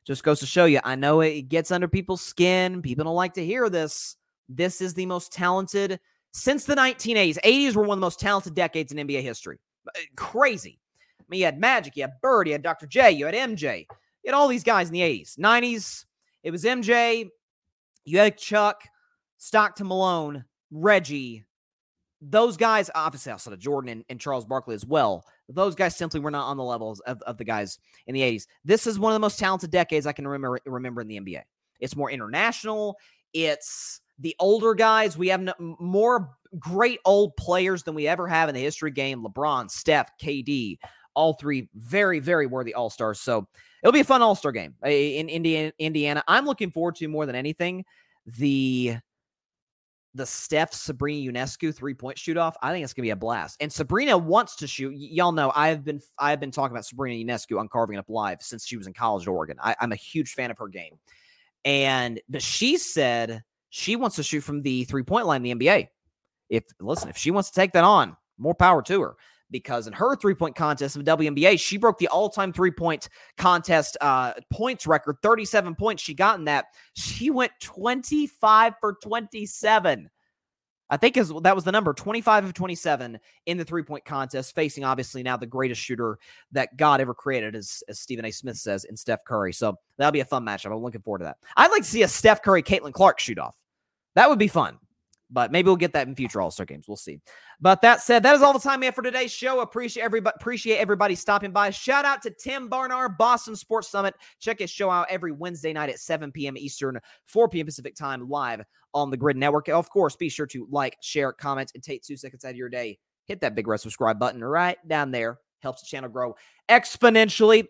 Just goes to show you. I know it gets under people's skin. People don't like to hear this. This is the most talented since the 1980s. 80s were one of the most talented decades in NBA history. Uh, crazy. Mean, you had Magic, you had Bird, you had Dr. J, you had MJ, you had all these guys in the 80s. 90s, it was MJ, you had Chuck, Stockton Malone, Reggie, those guys, obviously outside of Jordan and, and, Charles Barkley as well, those guys simply were not on the levels of, of the guys in the 80s. This is one of the most talented decades I can remember remember in the NBA. It's more international. It's the older guys. We have no, more great old players than we ever have in the history game. LeBron, Steph, KD, all three very, very worthy All Stars. So it'll be a fun All Star game uh, in Indiana. Indiana. I'm looking forward to more than anything the the Steph Sabrina Ionescu three point shoot off. I think it's gonna be a blast. And Sabrina wants to shoot. Y- y'all know I've been I've been talking about Sabrina Ionescu on Carving It Up Live since she was in college at Oregon. I, I'm a huge fan of her game, and but she said she wants to shoot from the three point line in the NBA. If listen, if she wants to take that on, more power to her because in her three point contest of WNBA, she broke the all time three point contest uh, points record 37 points she got in that. She went 25 for 27. I think is that was the number 25 of 27 in the three point contest, facing obviously now the greatest shooter that God ever created, as, as Stephen A. Smith says, in Steph Curry. So that'll be a fun matchup. I'm looking forward to that. I'd like to see a Steph Curry, Caitlin Clark shoot off. That would be fun but maybe we'll get that in future All Star games. We'll see. But that said, that is all the time we have for today's show. Appreciate everybody. Appreciate everybody stopping by. Shout out to Tim Barnard, Boston Sports Summit. Check his show out every Wednesday night at 7 p.m. Eastern, 4 p.m. Pacific time, live on the Gryd Network. Of course, be sure to like, share, comment, and take two seconds out of your day. Hit that big red subscribe button right down there. Helps the channel grow exponentially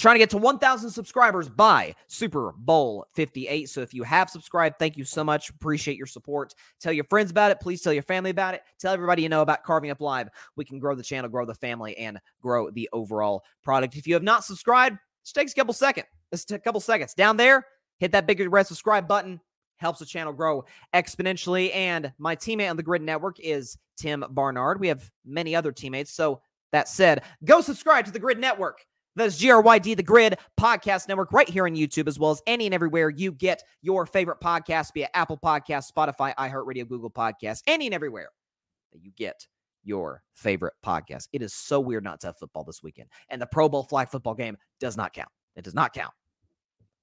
trying to get to 1,000 subscribers by Super Bowl 58. So if you have subscribed, thank you so much. Appreciate your support. Tell your friends about it. Please tell your family about it. Tell everybody you know about Carving Up Live. We can grow the channel, grow the family, and grow the overall product. If you have not subscribed, just takes a couple seconds. Just a couple seconds. Down there, hit that big red subscribe button. Helps the channel grow exponentially. And my teammate on the Gryd Network is Tim Barnard. We have many other teammates. So that said, go subscribe to the Gryd Network. That's GRYD, the Gryd Podcast Network, right here on YouTube, as well as any and everywhere you get your favorite podcast, it Apple Podcasts, Spotify, iHeartRadio, Google Podcasts, any and everywhere that you get your favorite podcast. It is so weird not to have football this weekend. And the Pro Bowl flag football game does not count. It does not count.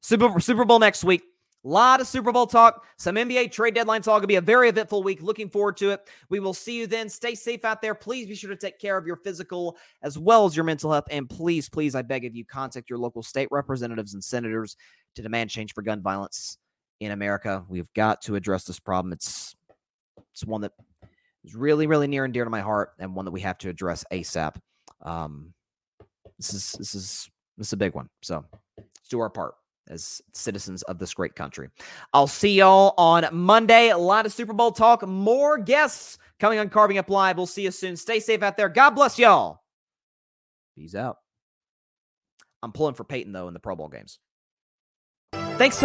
Super, Super Bowl next week. Lot of Super Bowl talk, some NBA trade deadline talk. It'll be a very eventful week. Looking forward to it. We will see you then. Stay safe out there. Please be sure to take care of your physical as well as your mental health. And please, please, I beg of you, contact your local state representatives and senators to demand change for gun violence in America. We've got to address this problem. It's it's one that is really, really near and dear to my heart, and one that we have to address ASAP. Um, this is this is this is a big one. So let's do our part as citizens of this great country. I'll see y'all on Monday. A lot of Super Bowl talk, more guests coming on Carving Up Live. We'll see you soon. Stay safe out there. God bless y'all. Peace out. I'm pulling for Peyton, though, in the Pro Bowl games. Thanks so